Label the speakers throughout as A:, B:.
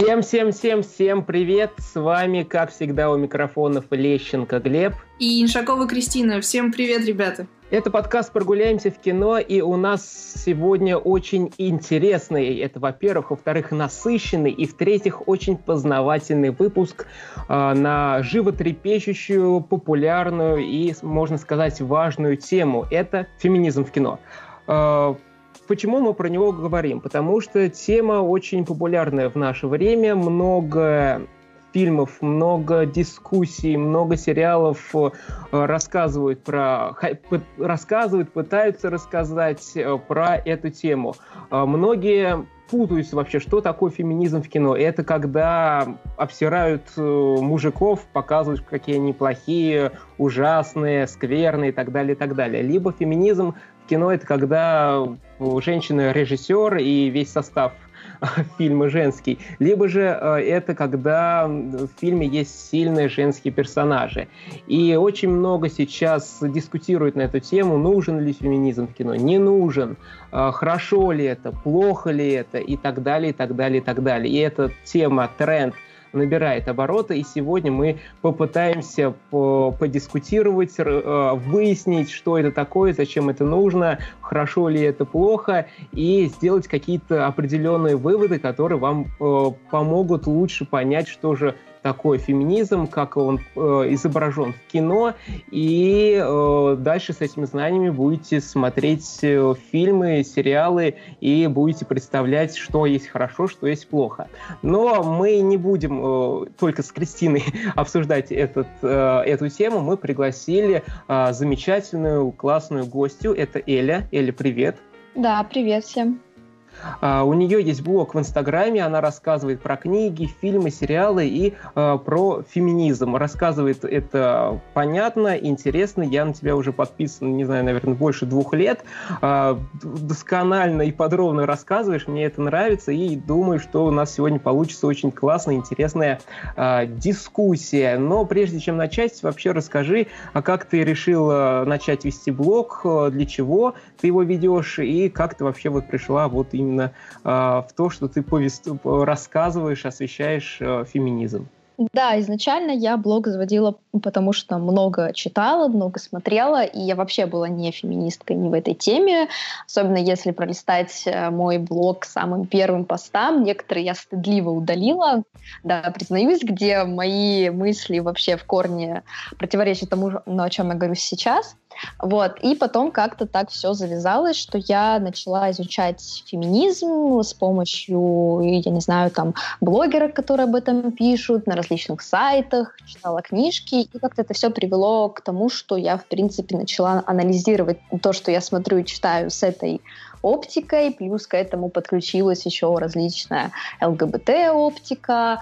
A: Всем, всем, всем, всем привет! С вами, как всегда, у микрофонов Лещенко Глеб.
B: И Иншакова Кристина. Всем привет, ребята!
A: Это подкаст «Прогуляемся в кино», и у нас сегодня очень интересный, это, во-первых, во-вторых, насыщенный, и, в-третьих, очень познавательный выпуск э, на животрепещущую, популярную и, можно сказать, важную тему. Это феминизм в кино. Э, Почему мы про него говорим? Потому что тема очень популярная в наше время, много фильмов, много дискуссий, много сериалов э, рассказывают про, рассказывают, пытаются рассказать э, про эту тему. Э, многие путаются вообще, что такое феминизм в кино. Это когда обсирают мужиков, показывают, какие они плохие, ужасные, скверные и так далее, и так далее. Либо феминизм кино это когда женщина режиссер и весь состав фильма женский, либо же э, это когда в фильме есть сильные женские персонажи. И очень много сейчас дискутируют на эту тему, нужен ли феминизм в кино, не нужен, э, хорошо ли это, плохо ли это и так далее, и так далее, и так далее. И эта тема, тренд – набирает обороты, и сегодня мы попытаемся подискутировать, э, выяснить, что это такое, зачем это нужно, хорошо ли это плохо, и сделать какие-то определенные выводы, которые вам э, помогут лучше понять, что же такой феминизм, как он э, изображен в кино, и э, дальше с этими знаниями будете смотреть э, фильмы, сериалы и будете представлять, что есть хорошо, что есть плохо. Но мы не будем э, только с Кристиной обсуждать этот, э, эту тему, мы пригласили э, замечательную, классную гостью, это Эля. Эля, привет!
C: Да, привет всем!
A: Uh, у нее есть блог в Инстаграме, она рассказывает про книги, фильмы, сериалы и uh, про феминизм. Рассказывает это понятно, интересно. Я на тебя уже подписан, не знаю, наверное, больше двух лет. Uh, досконально и подробно рассказываешь, мне это нравится, и думаю, что у нас сегодня получится очень классная, интересная дискуссия. Но прежде чем начать, вообще расскажи, а как ты решил начать вести блог, для чего ты его ведешь, и как ты вообще вот пришла вот именно именно э, в то, что ты повест... рассказываешь, освещаешь э, феминизм.
C: Да, изначально я блог заводила, потому что много читала, много смотрела, и я вообще была не феминисткой ни в этой теме, особенно если пролистать э, мой блог самым первым постам. Некоторые я стыдливо удалила, да, признаюсь, где мои мысли вообще в корне противоречат тому, о чем я говорю сейчас. Вот. И потом как-то так все завязалось, что я начала изучать феминизм с помощью, я не знаю, там, блогеров, которые об этом пишут, на различных сайтах, читала книжки, и как-то это все привело к тому, что я, в принципе, начала анализировать то, что я смотрю и читаю с этой оптикой, плюс к этому подключилась еще различная ЛГБТ-оптика,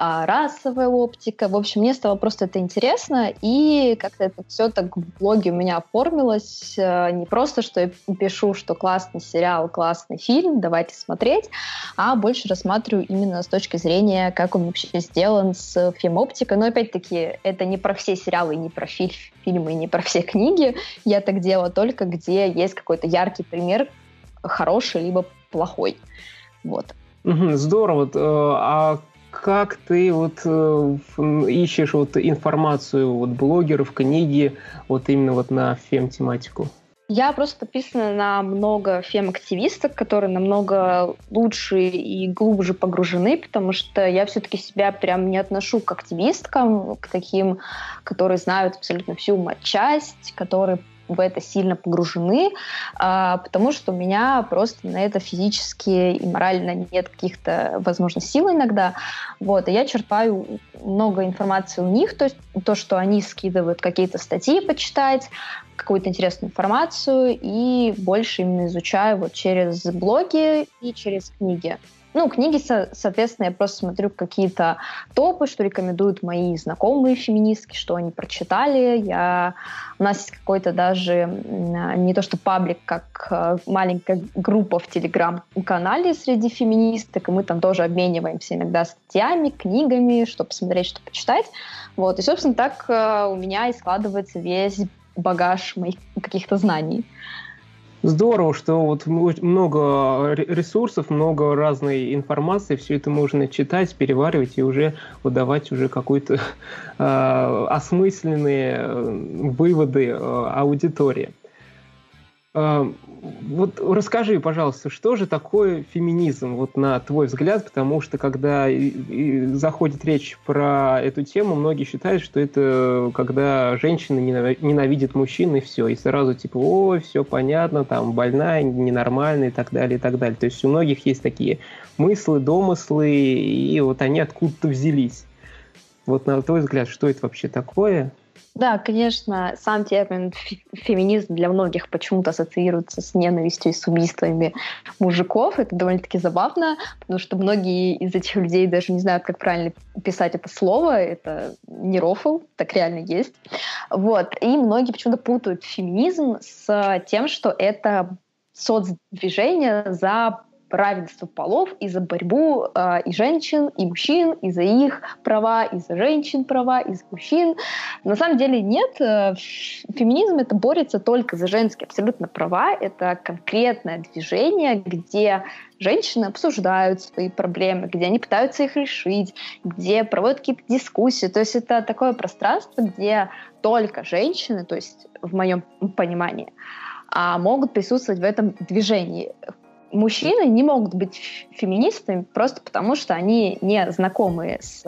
C: а, расовая оптика. В общем, мне стало просто это интересно, и как-то это все так в блоге у меня оформилось. Э, не просто, что я пишу, что классный сериал, классный фильм, давайте смотреть, а больше рассматриваю именно с точки зрения, как он вообще сделан с фемоптикой. Но опять-таки, это не про все сериалы, не про фильм, фильмы, не про все книги. Я так делала только, где есть какой-то яркий пример, хороший либо плохой. Вот.
A: Здорово. Э, а как ты вот э, ищешь вот информацию вот блогеров, книги вот именно вот на фем-тематику?
C: Я просто подписана на много фем-активисток, которые намного лучше и глубже погружены, потому что я все-таки себя прям не отношу к активисткам, к таким, которые знают абсолютно всю матчасть, которые в это сильно погружены, а, потому что у меня просто на это физически и морально нет каких-то, возможно, сил иногда. Вот, и я черпаю много информации у них, то есть то, что они скидывают какие-то статьи почитать, какую-то интересную информацию, и больше именно изучаю вот через блоги и через книги. Ну, книги, соответственно, я просто смотрю какие-то топы, что рекомендуют мои знакомые феминистки, что они прочитали. Я... У нас есть какой-то даже не то что паблик, как э, маленькая группа в телеграм-канале среди феминисток, и мы там тоже обмениваемся иногда статьями, книгами, чтобы посмотреть, что почитать. Вот. И, собственно, так э, у меня и складывается весь багаж моих каких-то знаний.
A: Здорово, что вот много ресурсов, много разной информации, все это можно читать, переваривать и уже выдавать уже какие-то э, осмысленные э, выводы э, аудитории. Э, вот расскажи, пожалуйста, что же такое феминизм, вот на твой взгляд, потому что когда и, и заходит речь про эту тему, многие считают, что это когда женщина ненавидит мужчин и все, и сразу типа, ой, все понятно, там больная, ненормальная и так далее, и так далее. То есть у многих есть такие мысли, домыслы, и вот они откуда-то взялись. Вот на твой взгляд, что это вообще такое?
C: Да, конечно, сам термин феминизм для многих почему-то ассоциируется с ненавистью и с убийствами мужиков. Это довольно-таки забавно, потому что многие из этих людей даже не знают, как правильно писать это слово. Это не рофл, так реально есть. Вот. И многие почему-то путают феминизм с тем, что это соцдвижение за равенство полов и за борьбу э, и женщин, и мужчин, и за их права, и за женщин права, и за мужчин. На самом деле нет. Э, феминизм это борется только за женские абсолютно права. Это конкретное движение, где женщины обсуждают свои проблемы, где они пытаются их решить, где проводят какие-то дискуссии. То есть это такое пространство, где только женщины, то есть в моем понимании, а могут присутствовать в этом движении мужчины не могут быть феминистами просто потому, что они не знакомы с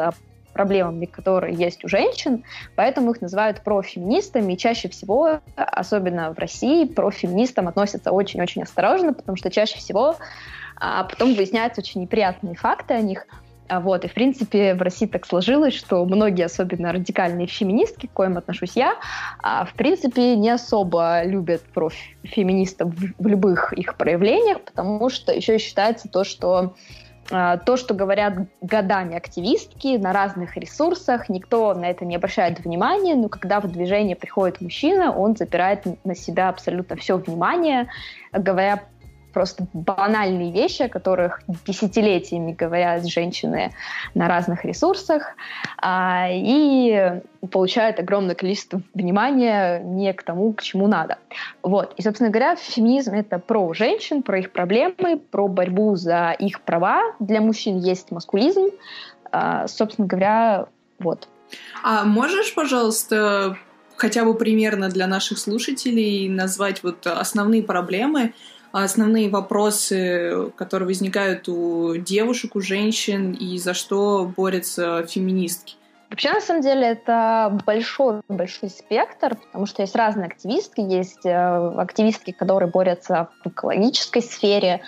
C: проблемами, которые есть у женщин, поэтому их называют профеминистами, и чаще всего, особенно в России, профеминистам относятся очень-очень осторожно, потому что чаще всего а потом выясняются очень неприятные факты о них – а вот, и, в принципе, в России так сложилось, что многие, особенно радикальные феминистки, к коим отношусь я, а, в принципе, не особо любят профеминистов в, в любых их проявлениях, потому что еще считается то, что а, то, что говорят годами активистки на разных ресурсах, никто на это не обращает внимания, но когда в движение приходит мужчина, он запирает на себя абсолютно все внимание, говоря просто банальные вещи, о которых десятилетиями говорят женщины на разных ресурсах, а, и получают огромное количество внимания не к тому, к чему надо. Вот. И, собственно говоря, феминизм — это про женщин, про их проблемы, про борьбу за их права. Для мужчин есть маскулизм. А, собственно говоря, вот.
B: А можешь, пожалуйста, хотя бы примерно для наших слушателей назвать вот основные проблемы, основные вопросы, которые возникают у девушек, у женщин, и за что борются феминистки?
C: Вообще, на самом деле, это большой-большой спектр, потому что есть разные активистки. Есть э, активистки, которые борются в экологической сфере,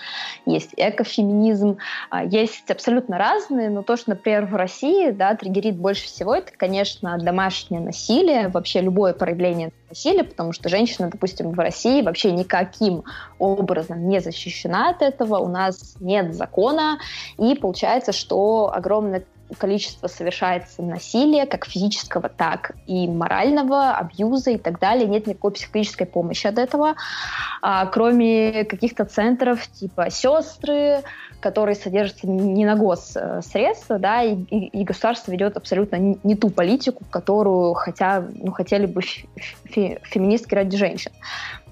C: есть экофеминизм, э, есть абсолютно разные, но то, что, например, в России да, триггерит больше всего, это, конечно, домашнее насилие, вообще любое проявление насилия, потому что женщина, допустим, в России вообще никаким образом не защищена от этого, у нас нет закона, и получается, что огромное количество совершается насилия, как физического, так и морального, абьюза и так далее. Нет никакой психологической помощи от этого, а, кроме каких-то центров типа сестры, которые содержатся не на госсредства, да, и, и, и государство ведет абсолютно не, не ту политику, которую хотя, ну, хотели бы фе, феминистки ради женщин.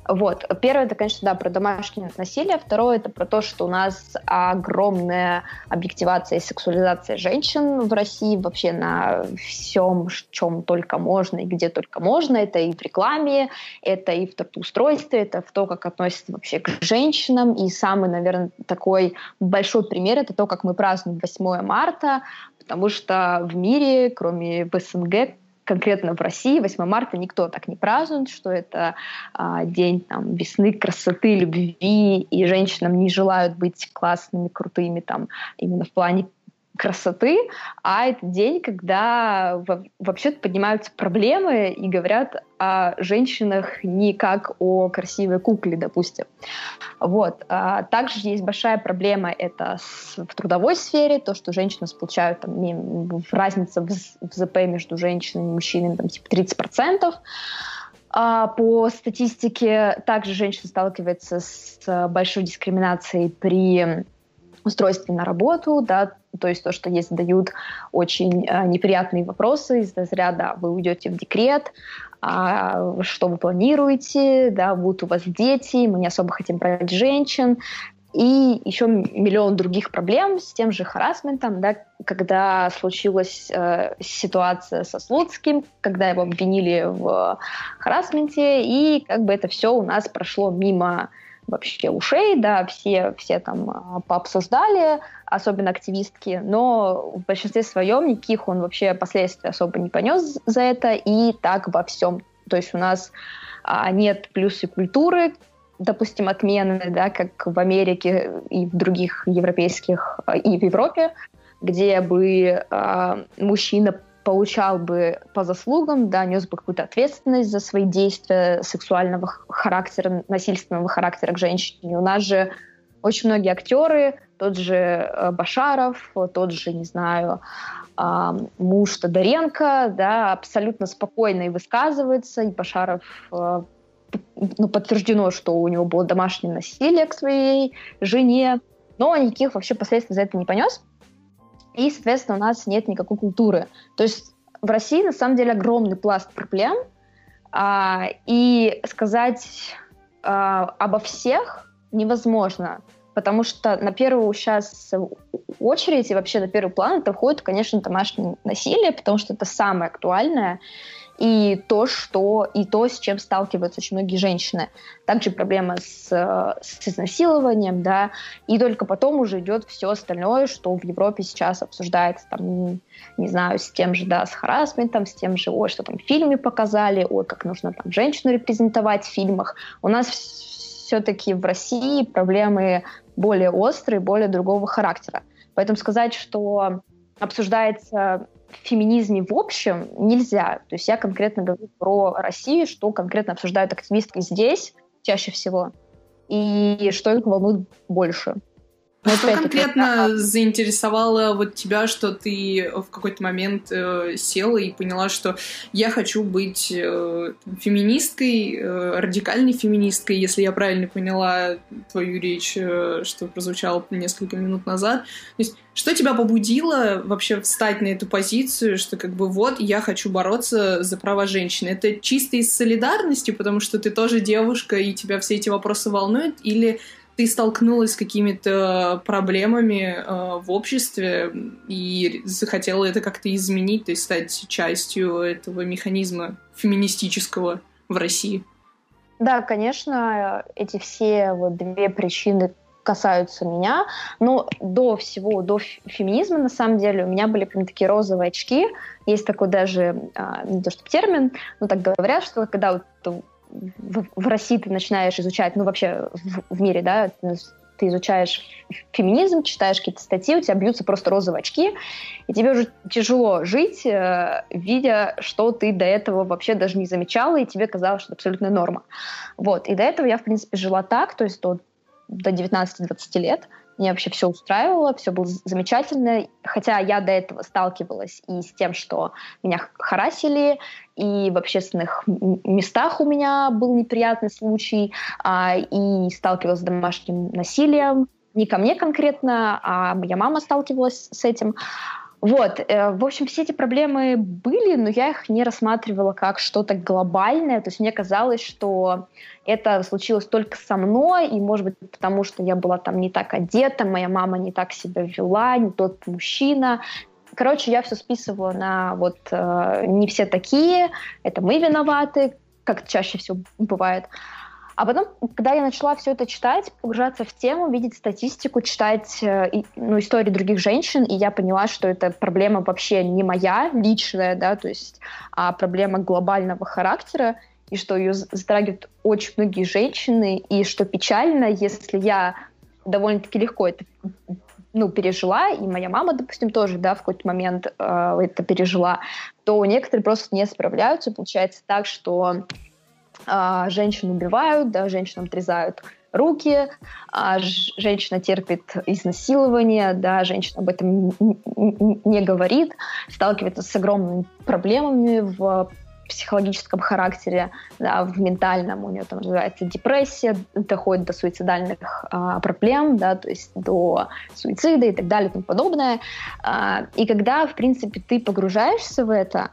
C: Вот. Первое, это, конечно, да, про домашнее насилие. Второе, это про то, что у нас огромная объективация и сексуализация женщин в России вообще на всем, чем только можно и где только можно. Это и в рекламе, это и в трудоустройстве, это в то, как относятся вообще к женщинам. И самый, наверное, такой большой пример — это то, как мы празднуем 8 марта, потому что в мире, кроме в СНГ, конкретно в России 8 марта никто так не празднует, что это а, день там, весны, красоты, любви, и женщинам не желают быть классными, крутыми там именно в плане красоты, а это день, когда вообще поднимаются проблемы и говорят о женщинах не как о красивой кукле, допустим. Вот. А также есть большая проблема это в трудовой сфере, то, что женщины получают там, разница в, в ЗП между женщинами и мужчинами там, типа 30%. А по статистике также женщина сталкивается с большой дискриминацией при устройстве на работу, да, то есть то, что ей задают очень э, неприятные вопросы из разряда «вы уйдете в декрет», а, что вы планируете, да, будут у вас дети, мы не особо хотим брать женщин, и еще миллион других проблем с тем же харасментом, да, когда случилась э, ситуация со Слуцким, когда его обвинили в харасменте, и как бы это все у нас прошло мимо вообще ушей, да, все, все там а, пообсуждали, особенно активистки, но в большинстве своем никаких он вообще последствий особо не понес за это, и так во всем. То есть у нас а, нет плюсы культуры, допустим, отмены, да, как в Америке и в других европейских, а, и в Европе, где бы э, мужчина получал бы по заслугам, да, нес бы какую-то ответственность за свои действия сексуального характера, насильственного характера к женщине. У нас же очень многие актеры, тот же э, Башаров, тот же, не знаю, э, муж Тодоренко, да, абсолютно спокойно и высказывается, и Башаров э, ну, подтверждено, что у него было домашнее насилие к своей жене, но никаких вообще последствий за это не понес. И, соответственно, у нас нет никакой культуры. То есть в России, на самом деле, огромный пласт проблем, а, и сказать а, обо всех невозможно, потому что на первую сейчас очередь и вообще на первый план это входит, конечно, домашнее насилие, потому что это самое актуальное и то, что и то, с чем сталкиваются очень многие женщины. Также проблема с, с изнасилованием, да, и только потом уже идет все остальное, что в Европе сейчас обсуждается, там, не знаю, с тем же, да, с харасментом, с тем же, ой, что там в фильме показали, ой, как нужно там женщину репрезентовать в фильмах. У нас все-таки в России проблемы более острые, более другого характера. Поэтому сказать, что обсуждается феминизме в общем нельзя. То есть я конкретно говорю про Россию, что конкретно обсуждают активистки здесь чаще всего, и что их волнует больше.
B: Но что конкретно это... заинтересовало вот тебя, что ты в какой-то момент э, села и поняла, что я хочу быть э, феминисткой, э, радикальной феминисткой, если я правильно поняла твою речь, э, что прозвучало несколько минут назад. То есть, что тебя побудило вообще встать на эту позицию, что как бы вот я хочу бороться за права женщин? Это чисто из солидарности, потому что ты тоже девушка и тебя все эти вопросы волнуют, или ты столкнулась с какими-то проблемами э, в обществе и захотела это как-то изменить, то есть стать частью этого механизма феминистического в России?
C: Да, конечно, эти все вот две причины касаются меня, но до всего, до феминизма, на самом деле, у меня были прям такие розовые очки. Есть такой даже, а, не то чтобы термин, но так говорят, что когда вот в, в России ты начинаешь изучать, ну вообще в, в мире, да, ты изучаешь феминизм, читаешь какие-то статьи, у тебя бьются просто розовые очки, и тебе уже тяжело жить, э, видя, что ты до этого вообще даже не замечала, и тебе казалось, что это абсолютная норма. Вот. И до этого я, в принципе, жила так, то есть до, до 19-20 лет, меня вообще все устраивало, все было замечательно. Хотя я до этого сталкивалась и с тем, что меня харасили, и в общественных местах у меня был неприятный случай, а, и сталкивалась с домашним насилием. Не ко мне конкретно, а моя мама сталкивалась с этим. Вот, э, в общем, все эти проблемы были, но я их не рассматривала как что-то глобальное. То есть мне казалось, что это случилось только со мной, и, может быть, потому что я была там не так одета, моя мама не так себя вела, не тот мужчина. Короче, я все списывала на вот э, не все такие, это мы виноваты, как чаще всего бывает. А потом, когда я начала все это читать, погружаться в тему, видеть статистику, читать э, ну, истории других женщин, и я поняла, что это проблема вообще не моя личная, да, то есть а проблема глобального характера, и что ее затрагивают очень многие женщины, и что печально, если я довольно-таки легко это ну, пережила, и моя мама, допустим, тоже, да, в какой-то момент э, это пережила, то некоторые просто не справляются. Получается так, что а, женщин убивают, да, женщинам отрезают руки, а женщина терпит изнасилование, да, женщина об этом не говорит, сталкивается с огромными проблемами в психологическом характере, да, в ментальном у нее там называется депрессия, доходит до суицидальных а, проблем, да, то есть до суицида и так далее и тому подобное. А, и когда, в принципе, ты погружаешься в это,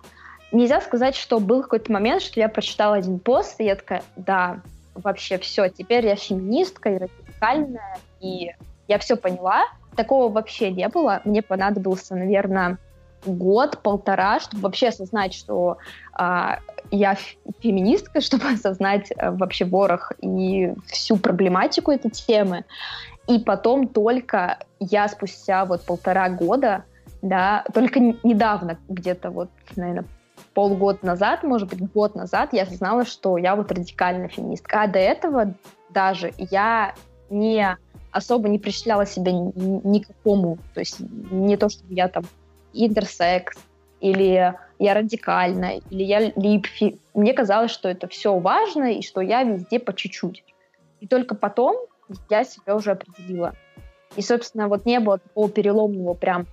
C: нельзя сказать, что был какой-то момент, что я прочитала один пост, и я такая, да, вообще все, теперь я феминистка и радикальная, и я все поняла. Такого вообще не было. Мне понадобился, наверное, год-полтора, чтобы вообще осознать, что а, я феминистка, чтобы осознать а, вообще ворох и всю проблематику этой темы. И потом только я спустя вот полтора года, да, только недавно, где-то вот, наверное, полгода назад, может быть, год назад, я осознала, что я вот радикальная феминистка. А до этого даже я не особо не причисляла себя никакому, то есть не то, что я там интерсекс, или я радикальна, или я липфи. Мне казалось, что это все важно, и что я везде по чуть-чуть. И только потом я себя уже определила. И, собственно, вот не было такого переломного прям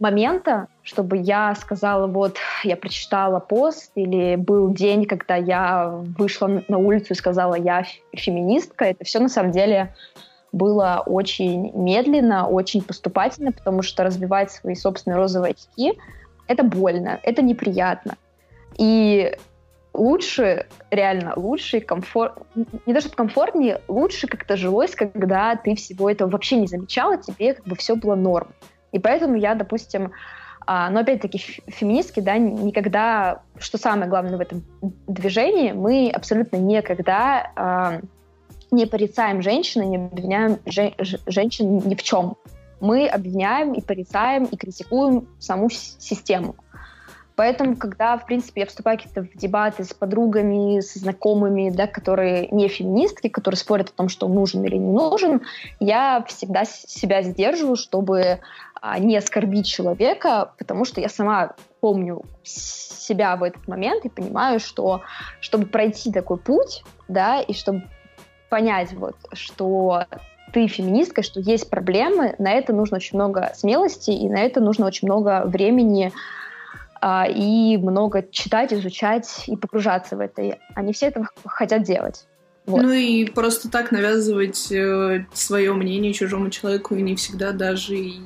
C: момента, чтобы я сказала, вот, я прочитала пост, или был день, когда я вышла на улицу и сказала, я феминистка. Это все на самом деле было очень медленно, очень поступательно, потому что развивать свои собственные розовые очки — это больно, это неприятно. И лучше, реально лучше, комфорт, не даже комфортнее, лучше как-то жилось, когда ты всего этого вообще не замечала, тебе как бы все было норм. И поэтому я, допустим, а, но опять-таки феминистки, да, никогда, что самое главное в этом движении, мы абсолютно никогда а, не порицаем женщин и не обвиняем же, женщин ни в чем. Мы обвиняем и порицаем и критикуем саму систему. Поэтому, когда, в принципе, я вступаю в дебаты с подругами, с знакомыми, да, которые не феминистки, которые спорят о том, что нужен или не нужен, я всегда себя сдерживаю, чтобы не оскорбить человека, потому что я сама помню себя в этот момент и понимаю, что чтобы пройти такой путь, да, и чтобы понять, вот, что ты феминистка, что есть проблемы, на это нужно очень много смелости, и на это нужно очень много времени а, и много читать, изучать и погружаться в это. Они все это хотят делать.
B: Вот. Ну и просто так навязывать э, свое мнение чужому человеку не всегда даже и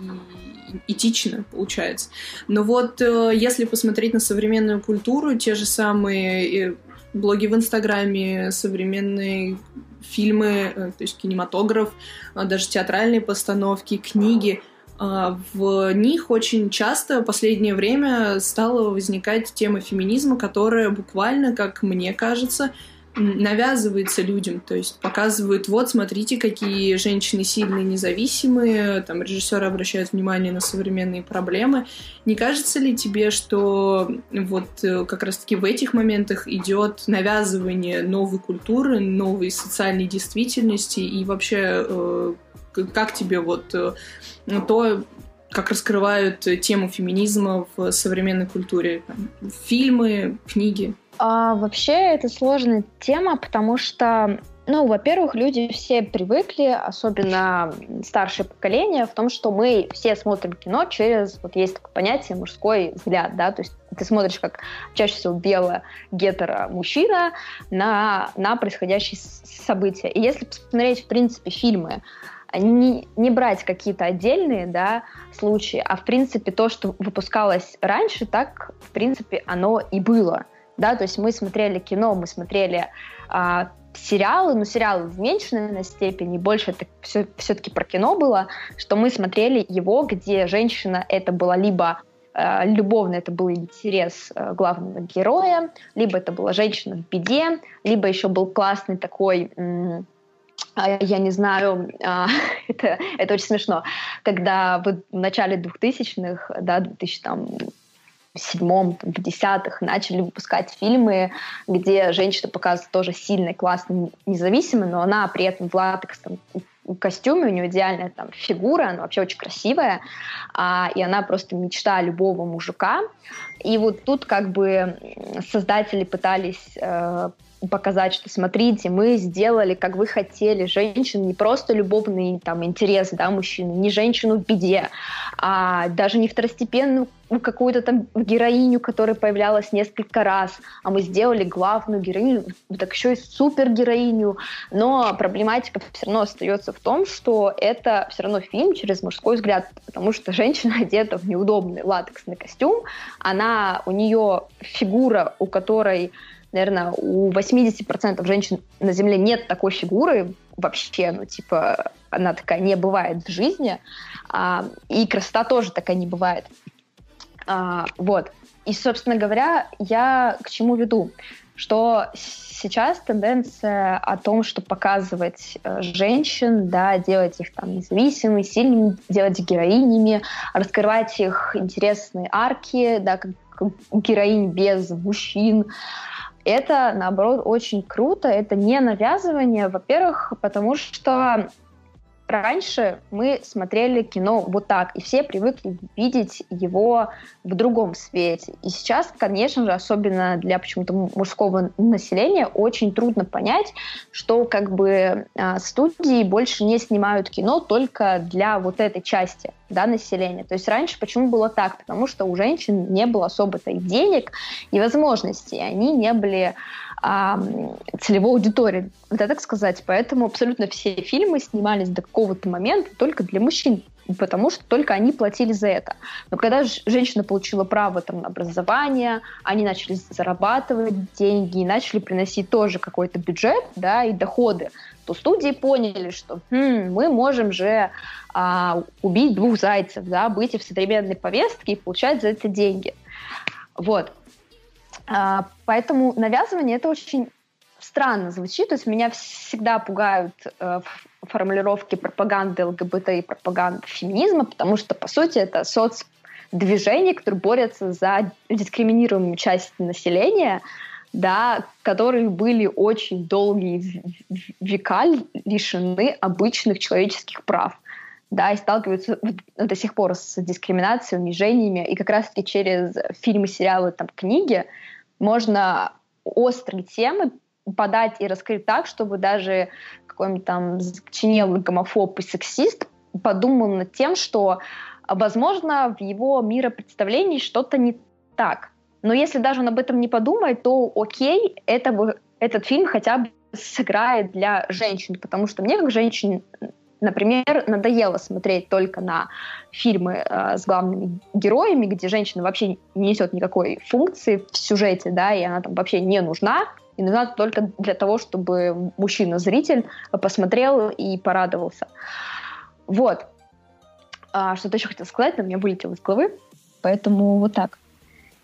B: этично получается. Но вот э, если посмотреть на современную культуру, те же самые э, блоги в Инстаграме, современные фильмы, э, то есть кинематограф, даже театральные постановки, книги. В них очень часто в последнее время стала возникать тема феминизма, которая буквально, как мне кажется, навязывается людям, то есть показывают, вот, смотрите, какие женщины сильные, независимые, там режиссеры обращают внимание на современные проблемы. Не кажется ли тебе, что вот э, как раз-таки в этих моментах идет навязывание новой культуры, новой социальной действительности и вообще э, как тебе вот э, то, как раскрывают тему феминизма в современной культуре? Фильмы, книги?
C: А, вообще это сложная тема, потому что ну, во-первых, люди все привыкли, особенно старшее поколение, в том, что мы все смотрим кино через, вот есть такое понятие, мужской взгляд, да, то есть ты смотришь как чаще всего белая гетеро мужчина на, на происходящие события. И если посмотреть, в принципе, фильмы, не, не брать какие-то отдельные да, случаи, а в принципе то, что выпускалось раньше, так, в принципе, оно и было – да, то есть мы смотрели кино, мы смотрели а, сериалы, но сериалы в меньшей степени, больше это все, все-таки про кино было, что мы смотрели его, где женщина это была либо э, любовно это был интерес э, главного героя, либо это была женщина в беде, либо еще был классный такой я не знаю, это, это очень смешно, когда в начале 2000-х, да, 2000 там, седьмом, в десятых начали выпускать фильмы, где женщина показывается тоже сильной, классной, независимой, но она при этом в латексном костюме, у нее идеальная там фигура, она вообще очень красивая, а, и она просто мечта любого мужика. И вот тут как бы создатели пытались э, показать, что смотрите, мы сделали, как вы хотели, женщин не просто любовный там интерес, да, мужчины, не женщину в беде, а даже не второстепенную какую-то там героиню, которая появлялась несколько раз, а мы сделали главную героиню, так еще и супергероиню. Но проблематика все равно остается в том, что это все равно фильм через мужской взгляд, потому что женщина одета в неудобный латексный костюм, она, у нее фигура, у которой наверное, у 80% женщин на Земле нет такой фигуры вообще, ну, типа, она такая не бывает в жизни, а, и красота тоже такая не бывает. А, вот. И, собственно говоря, я к чему веду? Что сейчас тенденция о том, что показывать э, женщин, да, делать их там независимыми, сильными, делать героинями, раскрывать их интересные арки, да, как героинь без мужчин, это, наоборот, очень круто. Это не навязывание, во-первых, потому что раньше мы смотрели кино вот так, и все привыкли видеть его в другом свете. И сейчас, конечно же, особенно для почему-то мужского населения, очень трудно понять, что как бы а, студии больше не снимают кино только для вот этой части да, населения. То есть раньше почему было так? Потому что у женщин не было особо-то и денег, и возможностей. Они не были а, целевой аудитории, это так сказать. Поэтому абсолютно все фильмы снимались до какого-то момента только для мужчин, потому что только они платили за это. Но когда женщина получила право там, на образование, они начали зарабатывать деньги и начали приносить тоже какой-то бюджет да, и доходы, то студии поняли, что хм, мы можем же а, убить двух зайцев, да, быть в современной повестке и получать за это деньги. Вот. А, поэтому навязывание это очень странно звучит. То есть меня всегда пугают э, формулировки пропаганды ЛГБТ и пропаганды феминизма, потому что, по сути, это соцдвижение, которое борется за дискриминируемую часть населения, да, которые были очень долгие века лишены обычных человеческих прав да, и сталкиваются до сих пор с дискриминацией, унижениями. И как раз-таки через фильмы, сериалы, там, книги можно острые темы подать и раскрыть так, чтобы даже какой-нибудь там закоченелый гомофоб и сексист подумал над тем, что, возможно, в его миропредставлении что-то не так. Но если даже он об этом не подумает, то окей, это, этот фильм хотя бы сыграет для женщин, потому что мне как женщине Например, надоело смотреть только на фильмы э, с главными героями, где женщина вообще не несет никакой функции в сюжете, да, и она там вообще не нужна, и нужна только для того, чтобы мужчина-зритель посмотрел и порадовался. Вот. А, что-то еще хотела сказать, но мне вылетело из головы, поэтому вот так.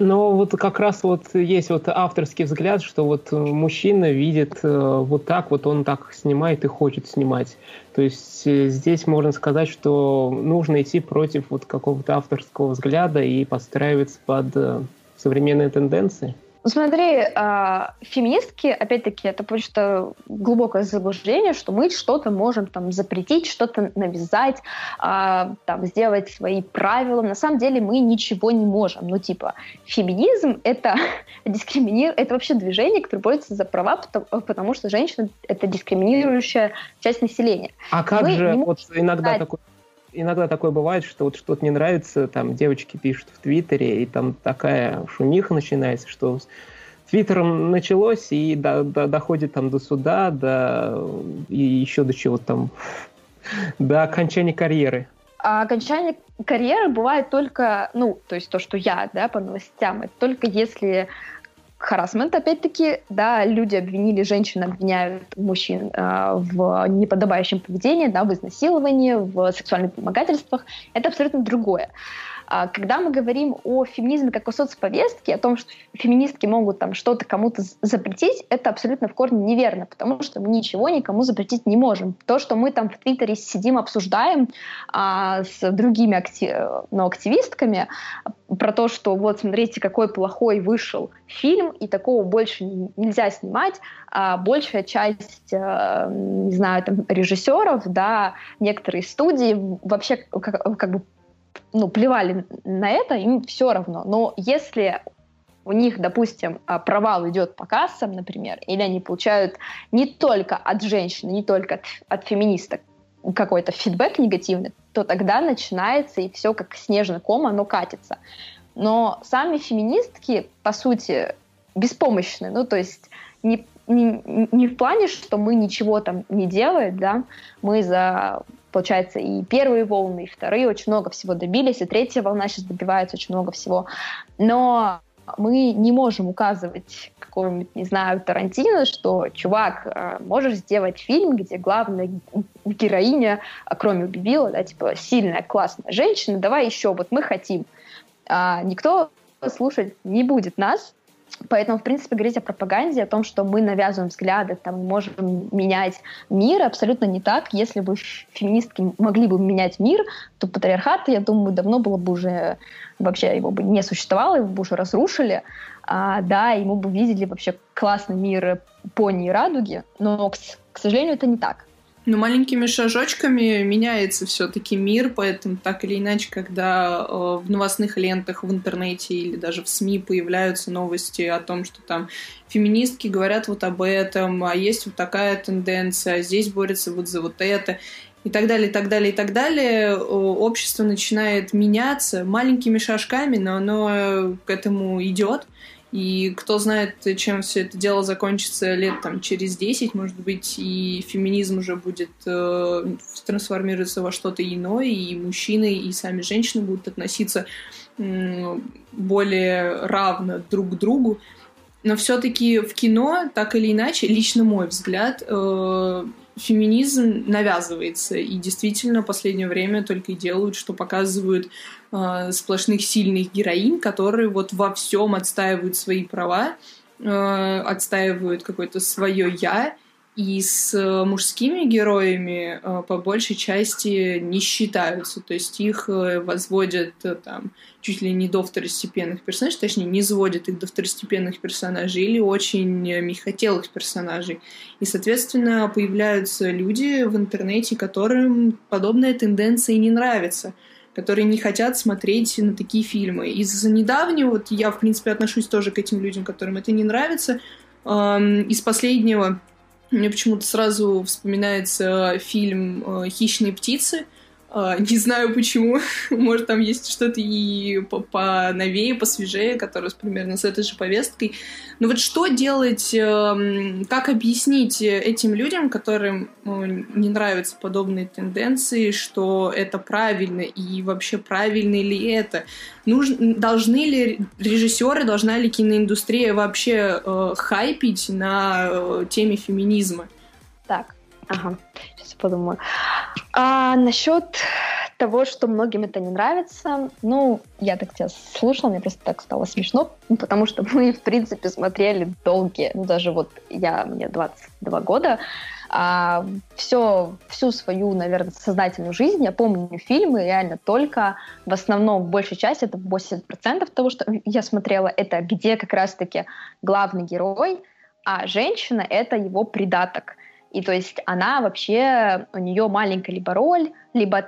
A: Но вот как раз вот есть вот авторский взгляд, что вот мужчина видит э, вот так, вот он так снимает и хочет снимать. То есть э, здесь можно сказать, что нужно идти против вот какого-то авторского взгляда и подстраиваться под э, современные тенденции.
C: Смотри, э, феминистки, опять-таки, это просто глубокое заблуждение, что мы что-то можем там запретить, что-то навязать, э, там, сделать свои правила. На самом деле мы ничего не можем. Ну, типа, феминизм — это дискриминир... это вообще движение, которое борется за права, потому, потому что женщина — это дискриминирующая часть населения.
A: А как мы же, вот иногда такой иногда такое бывает, что вот что-то не нравится, там девочки пишут в Твиттере, и там такая шумиха начинается, что Твиттером началось и до, до, доходит там до суда, до и еще до чего там, до окончания карьеры.
C: А окончание карьеры бывает только, ну, то есть то, что я, да, по новостям, это только если Харасмент, опять-таки, да, люди обвинили, женщины обвиняют мужчин э, в неподобающем поведении, да, в изнасиловании, в сексуальных домогательствах. Это абсолютно другое. Когда мы говорим о феминизме как о соцповестке, о том, что феминистки могут там что-то кому-то запретить, это абсолютно в корне неверно, потому что мы ничего никому запретить не можем. То, что мы там в Твиттере сидим, обсуждаем а, с другими актив... ну, активистками про то, что вот смотрите, какой плохой вышел фильм, и такого больше нельзя снимать, а большая часть, а, не знаю, там, режиссеров, да, некоторые студии вообще как, как бы ну, плевали на это, им все равно. Но если у них, допустим, а, провал идет по кассам, например, или они получают не только от женщины, не только от, от феминисток какой-то фидбэк негативный, то тогда начинается и все как снежный ком, оно катится. Но сами феминистки, по сути, беспомощны. Ну, то есть не, не, не в плане, что мы ничего там не делаем, да, мы за получается, и первые волны, и вторые очень много всего добились, и третья волна сейчас добивается очень много всего. Но мы не можем указывать какому-нибудь, не знаю, Тарантино, что, чувак, э, можешь сделать фильм, где главная героиня, а кроме Убивила, да, типа, сильная, классная женщина, давай еще, вот мы хотим. А никто слушать не будет нас, Поэтому, в принципе, говорить о пропаганде, о том, что мы навязываем взгляды, там, можем менять мир, абсолютно не так. Если бы феминистки могли бы менять мир, то патриархат, я думаю, давно было бы уже, вообще его бы не существовало, его бы уже разрушили. А, да, мы бы видели вообще классный мир пони и радуги, но, к, к сожалению, это не так.
B: Ну, маленькими шажочками меняется все-таки мир, поэтому так или иначе, когда э, в новостных лентах в интернете или даже в СМИ появляются новости о том, что там феминистки говорят вот об этом, а есть вот такая тенденция, а здесь борется вот за вот это, и так далее, и так далее, и так далее, общество начинает меняться маленькими шажками, но оно к этому идет. И кто знает, чем все это дело закончится лет там, через 10, может быть, и феминизм уже будет э, трансформироваться во что-то иное, и мужчины, и сами женщины будут относиться э, более равно друг к другу. Но все-таки в кино, так или иначе, лично мой взгляд, э, феминизм навязывается. И действительно, в последнее время только и делают, что показывают э, сплошных сильных героинь, которые вот во всем отстаивают свои права, э, отстаивают какое-то свое я и с э, мужскими героями э, по большей части не считаются. То есть их э, возводят там чуть ли не до второстепенных персонажей, точнее, не сводят их до второстепенных персонажей или очень мягкотелых персонажей. И, соответственно, появляются люди в интернете, которым подобная тенденция не нравится которые не хотят смотреть на такие фильмы. Из-за недавнего, вот я, в принципе, отношусь тоже к этим людям, которым это не нравится, эм, из последнего мне почему-то сразу вспоминается фильм э, «Хищные птицы», не знаю почему. Может, там есть что-то и поновее, посвежее, которое примерно с этой же повесткой. Но вот что делать, эм, как объяснить этим людям, которым не нравятся подобные тенденции, что это правильно и вообще правильно ли это? Нужно, должны ли режиссеры, должна ли киноиндустрия вообще э, хайпить на э, теме феминизма?
C: Так, ага подумаю. А насчет того, что многим это не нравится, ну, я так тебя слушала, мне просто так стало смешно, потому что мы, в принципе, смотрели долгие, ну, даже вот я, мне 22 года, а, все, всю свою, наверное, сознательную жизнь я помню фильмы реально только, в основном, в большей части, это 80% того, что я смотрела, это где как раз-таки главный герой, а женщина — это его придаток — и то есть она вообще, у нее маленькая либо роль, либо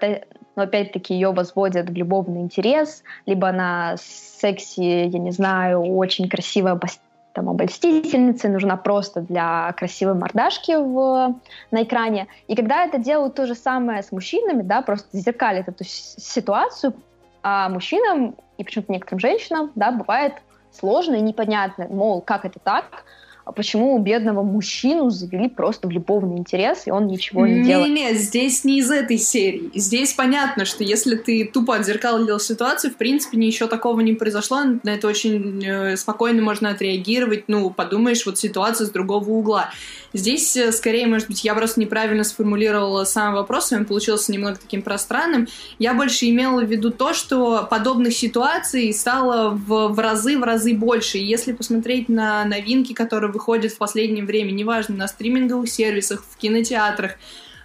C: но опять-таки ее возводят в любовный интерес, либо она секси, я не знаю, очень красивая там, обольстительница, нужна просто для красивой мордашки в, на экране. И когда это делают то же самое с мужчинами, да, просто зеркалит эту ситуацию, а мужчинам и почему-то некоторым женщинам, да, бывает сложно и непонятно, мол, как это так, почему у бедного мужчину завели просто в любовный интерес, и он ничего не, не делает.
B: Не-не, здесь не из этой серии. Здесь понятно, что если ты тупо отзеркалил ситуацию, в принципе, ничего такого не произошло, на это очень э, спокойно можно отреагировать, ну, подумаешь, вот ситуация с другого угла. Здесь, э, скорее, может быть, я просто неправильно сформулировала сам вопрос, он получился немного таким пространным. Я больше имела в виду то, что подобных ситуаций стало в, в разы, в разы больше. И если посмотреть на новинки, которые выходят в последнее время, неважно, на стриминговых сервисах, в кинотеатрах,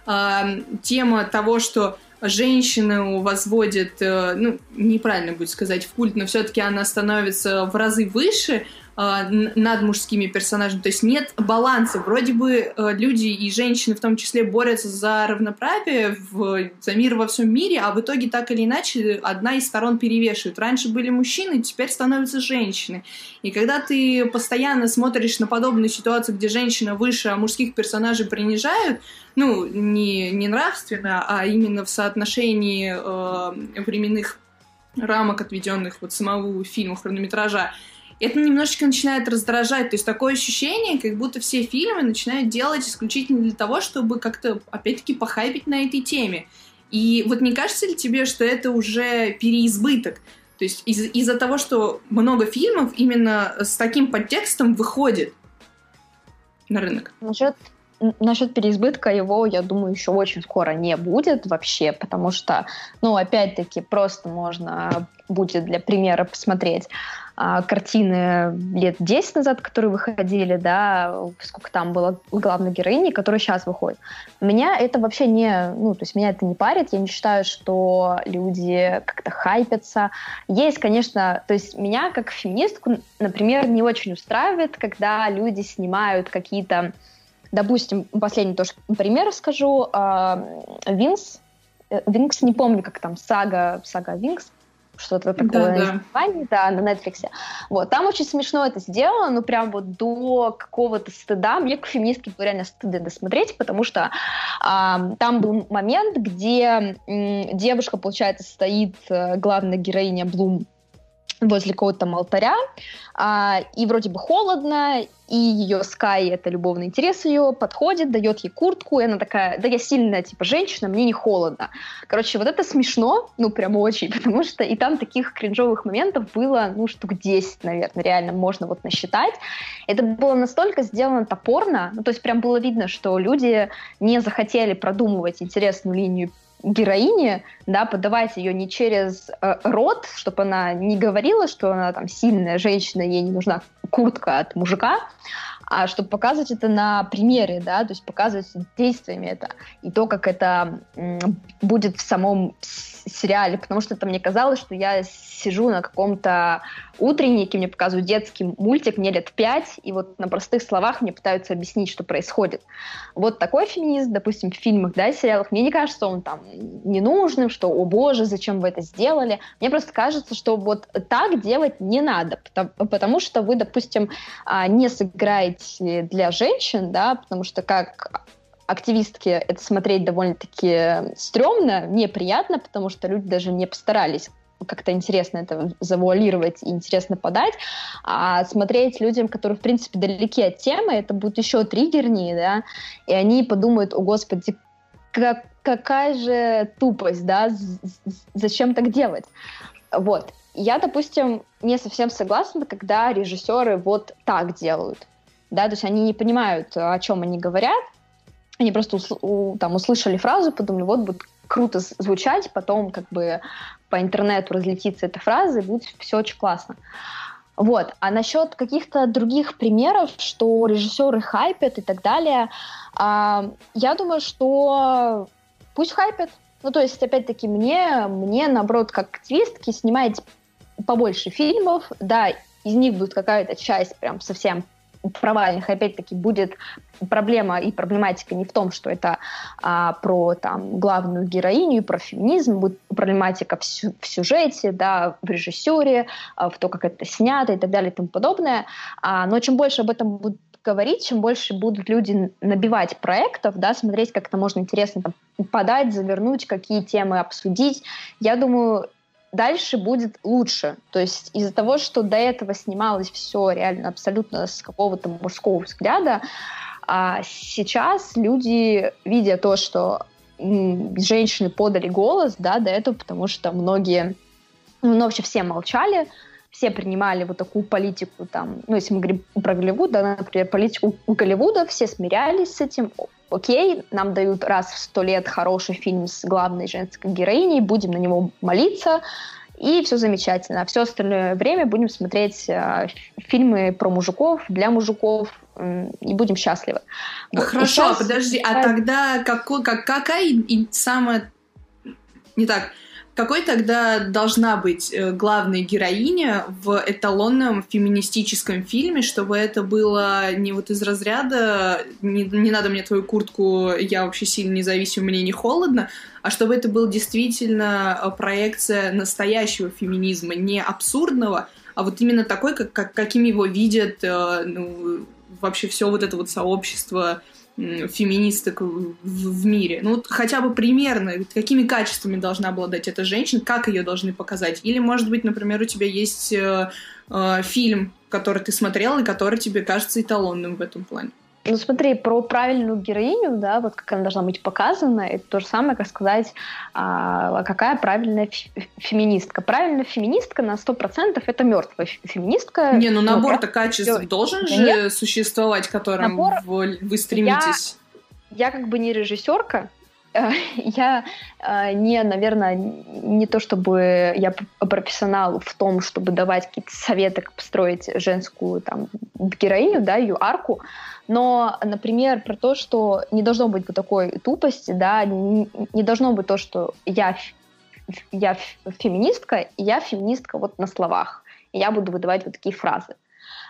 B: э, тема того, что женщину возводит, э, ну, неправильно будет сказать, в культ, но все-таки она становится в разы выше, над мужскими персонажами. То есть нет баланса. Вроде бы э, люди и женщины в том числе борются за равноправие, в, за мир во всем мире, а в итоге так или иначе одна из сторон перевешивает. Раньше были мужчины, теперь становятся женщины. И когда ты постоянно смотришь на подобную ситуацию, где женщина выше, а мужских персонажей принижают, ну, не, не нравственно, а именно в соотношении э, временных рамок, отведенных вот самого фильма, хронометража, это немножечко начинает раздражать. То есть такое ощущение, как будто все фильмы начинают делать исключительно для того, чтобы как-то, опять-таки, похайпить на этой теме. И вот не кажется ли тебе, что это уже переизбыток? То есть из- из-за того, что много фильмов именно с таким подтекстом выходит на рынок.
C: Насчет Насчет переизбытка его, я думаю, еще очень скоро не будет вообще, потому что, ну, опять-таки, просто можно будет для примера посмотреть а, картины лет 10 назад, которые выходили, да, сколько там было главной героини, которая сейчас выходит. Меня это вообще не, ну, то есть меня это не парит, я не считаю, что люди как-то хайпятся. Есть, конечно, то есть меня как феминистку, например, не очень устраивает, когда люди снимают какие-то Допустим, последний тоже пример скажу. А, Винкс, э, Винкс, не помню, как там, сага, сага Винкс, что-то такое да, название, да. да, на Netflix. Вот, там очень смешно это сделано, ну прям вот до какого-то стыда. Мне как феминистке было реально стыдно досмотреть, потому что а, там был момент, где м, девушка, получается, стоит, э, главная героиня Блум, возле какого-то там алтаря, а, и вроде бы холодно, и ее Скай, это любовный интерес ее, подходит, дает ей куртку, и она такая, да я сильная, типа, женщина, мне не холодно. Короче, вот это смешно, ну, прям очень, потому что и там таких кринжовых моментов было, ну, штук 10, наверное, реально можно вот насчитать. Это было настолько сделано топорно, ну, то есть прям было видно, что люди не захотели продумывать интересную линию героине, да, подавать ее не через э, рот, чтобы она не говорила, что она там сильная женщина, ей не нужна куртка от мужика, а чтобы показывать это на примере, да, то есть показывать действиями это, и то, как это будет в самом сериале, потому что это мне казалось, что я сижу на каком-то утреннике, мне показывают детский мультик, мне лет пять, и вот на простых словах мне пытаются объяснить, что происходит. Вот такой феминист, допустим, в фильмах, да, сериалах, мне не кажется он там ненужным, что, о боже, зачем вы это сделали. Мне просто кажется, что вот так делать не надо, потому, потому что вы, допустим, а, не сыграете для женщин, да, потому что как активистки это смотреть довольно-таки стрёмно, неприятно, потому что люди даже не постарались как-то интересно это завуалировать и интересно подать, а смотреть людям, которые, в принципе, далеки от темы, это будет еще триггернее, да, и они подумают, о, господи, как, какая же тупость, да, зачем так делать? Вот. Я, допустим, не совсем согласна, когда режиссеры вот так делают, да, то есть они не понимают, о чем они говорят, они просто усл- там услышали фразу, подумали, вот будет круто звучать, потом как бы по интернету разлетится эта фраза, и будет все очень классно. Вот. А насчет каких-то других примеров, что режиссеры хайпят и так далее, а, я думаю, что пусть хайпят. Ну, то есть, опять-таки, мне, мне, наоборот, как активистки, снимать побольше фильмов, да, из них будет какая-то часть прям совсем провальных, опять-таки, будет проблема и проблематика не в том, что это а, про там, главную героиню и про феминизм, будет проблематика в, сю- в сюжете, да, в режиссуре, а, в то, как это снято и так далее и тому подобное. А, но чем больше об этом будут говорить, чем больше будут люди набивать проектов, да, смотреть, как это можно интересно там, подать, завернуть, какие темы обсудить. Я думаю, дальше будет лучше. То есть из-за того, что до этого снималось все реально абсолютно с какого-то мужского взгляда, а сейчас люди, видя то, что женщины подали голос, да, до этого, потому что многие, ну, вообще все молчали, все принимали вот такую политику, там, ну, если мы говорим про Голливуд, да, например, политику Голливуда, все смирялись с этим, окей, нам дают раз в сто лет хороший фильм с главной женской героиней, будем на него молиться, и все замечательно. А все остальное время будем смотреть э, фильмы про мужиков, для мужиков, э, и будем счастливы.
B: Вот. Хорошо, сейчас... подожди, а тогда какой, как, какая и самая... Не так. Какой тогда должна быть э, главная героиня в эталонном феминистическом фильме, чтобы это было не вот из разряда «не, не надо мне твою куртку, я вообще сильно независим, мне не холодно», а чтобы это был действительно э, проекция настоящего феминизма, не абсурдного, а вот именно такой, как, как, каким его видят э, ну, вообще все вот это вот сообщество феминисток в, мире. Ну, вот хотя бы примерно, какими качествами должна обладать эта женщина, как ее должны показать. Или, может быть, например, у тебя есть э, э, фильм, который ты смотрел и который тебе кажется эталонным в этом плане.
C: Ну смотри, про правильную героиню, да, вот как она должна быть показана, это то же самое, как сказать, а, какая правильная феминистка. Правильная феминистка на 100% это мертвая феминистка.
B: Не, ну набор-то качеств Все. должен же нет. существовать, которым набор... вы, вы стремитесь.
C: Я, я как бы не режиссерка, я э, не, наверное, не то чтобы я профессионал в том, чтобы давать какие-то советы, как построить женскую там героиню, да, ее арку, но, например, про то, что не должно быть вот такой тупости, да, не должно быть то, что я, я феминистка, и я феминистка вот на словах, и я буду выдавать вот такие фразы.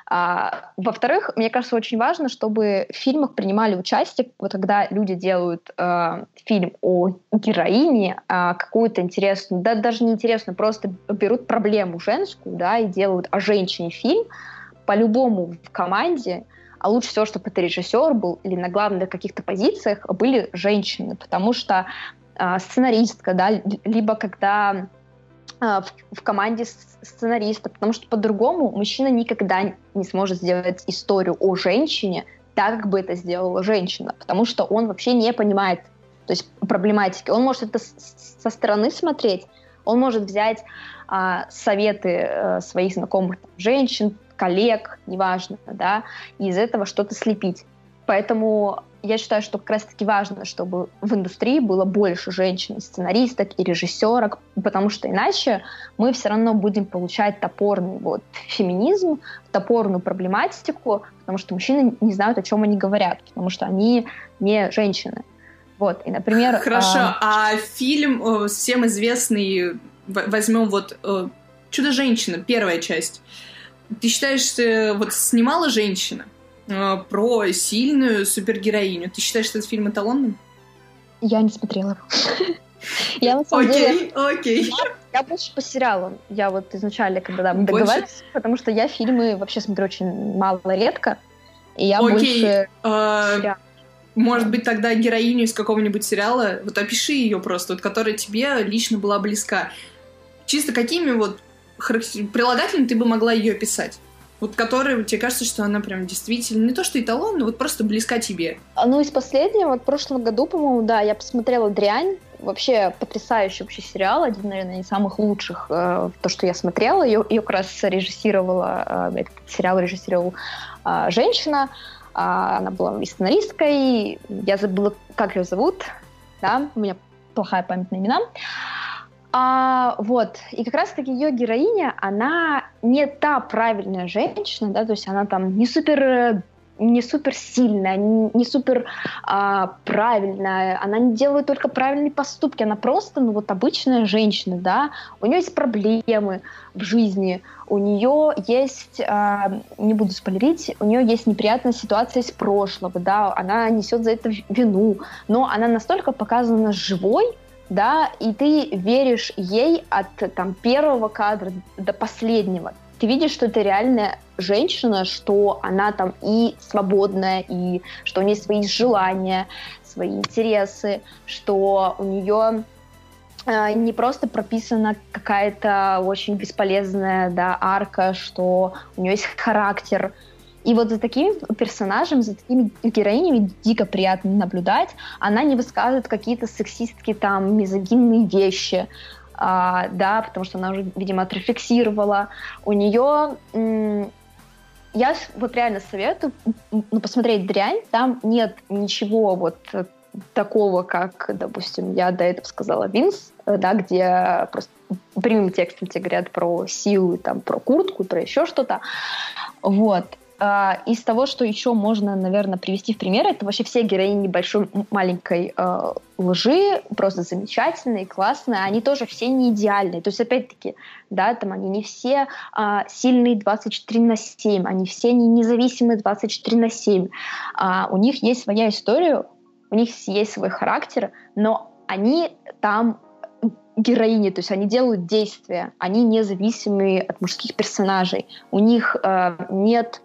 C: А, во-вторых, мне кажется, очень важно, чтобы в фильмах принимали участие, вот когда люди делают э, фильм о героине, э, какую-то интересную, да даже не интересную, просто берут проблему женскую, да, и делают о женщине фильм, по-любому в команде, а лучше всего, чтобы это режиссер был или на главных каких-то позициях были женщины, потому что э, сценаристка, да, либо когда в, в команде сценариста, потому что по-другому мужчина никогда не сможет сделать историю о женщине так, как бы это сделала женщина, потому что он вообще не понимает то есть проблематики. Он может это со стороны смотреть, он может взять а, советы а, своих знакомых там, женщин, коллег, неважно, да, и из этого что-то слепить. Поэтому я считаю, что как раз-таки важно, чтобы в индустрии было больше женщин, сценаристок и режиссерок, потому что иначе мы все равно будем получать топорный вот феминизм, топорную проблематику, потому что мужчины не знают, о чем они говорят, потому что они не женщины. Вот, и, например...
B: Хорошо, а, а фильм э, всем известный, возьмем вот э, «Чудо-женщина», первая часть. Ты считаешь, э, вот снимала женщина? Э, про сильную супергероиню. Ты считаешь, что этот фильм эталонным?
C: Я не смотрела. Я на самом деле... Окей, Я больше по сериалам. Я вот изначально, когда мы договаривались, потому что я фильмы вообще смотрю очень мало, редко. И я больше...
B: А, может быть, тогда героиню из какого-нибудь сериала, вот опиши ее просто, вот, которая тебе лично была близка. Чисто какими вот прилагательными ты бы могла ее описать? Вот которая, тебе кажется, что она прям действительно не то что эталон, но вот просто близка тебе?
C: Ну, из последнего, вот в прошлом году, по-моему, да, я посмотрела «Дрянь», вообще потрясающий вообще сериал, один, наверное, из самых лучших, э, то, что я смотрела. Ее, ее как раз режиссировала, э, этот сериал режиссировал э, женщина, э, она была и сценаристкой, я забыла, как ее зовут, да, у меня плохая память на имена. А, вот, и как раз-таки ее героиня, она не та правильная женщина, да, то есть она там не супер не супер сильная, не, супер а, правильная, она не делает только правильные поступки, она просто, ну вот обычная женщина, да, у нее есть проблемы в жизни, у нее есть, а, не буду спойлерить, у нее есть неприятная ситуация из прошлого, да, она несет за это вину, но она настолько показана живой, да, и ты веришь ей от там, первого кадра до последнего. Ты видишь, что это реальная женщина, что она там и свободная, и что у нее свои желания, свои интересы, что у нее э, не просто прописана какая-то очень бесполезная да, арка, что у нее есть характер, и вот за такими персонажами, за такими героинями дико приятно наблюдать. Она не высказывает какие-то сексистские там мизогинные вещи, а, да, потому что она уже, видимо, отрефлексировала. У нее я вот реально советую ну, посмотреть «Дрянь». Там нет ничего вот такого, как, допустим, я до этого сказала «Винс», да, где просто прямым текстом тебе говорят про силу, там, про куртку, про еще что-то. Вот. Э, из того, что еще можно, наверное, привести в пример, это вообще все героини большой маленькой э, лжи, просто замечательные, классные, они тоже все не идеальные. То есть, опять-таки, да, там они не все э, сильные 24 на 7, они все не независимые 24 на 7. Э, у них есть своя история, у них есть свой характер, но они там героини, то есть они делают действия, они независимые от мужских персонажей. У них э, нет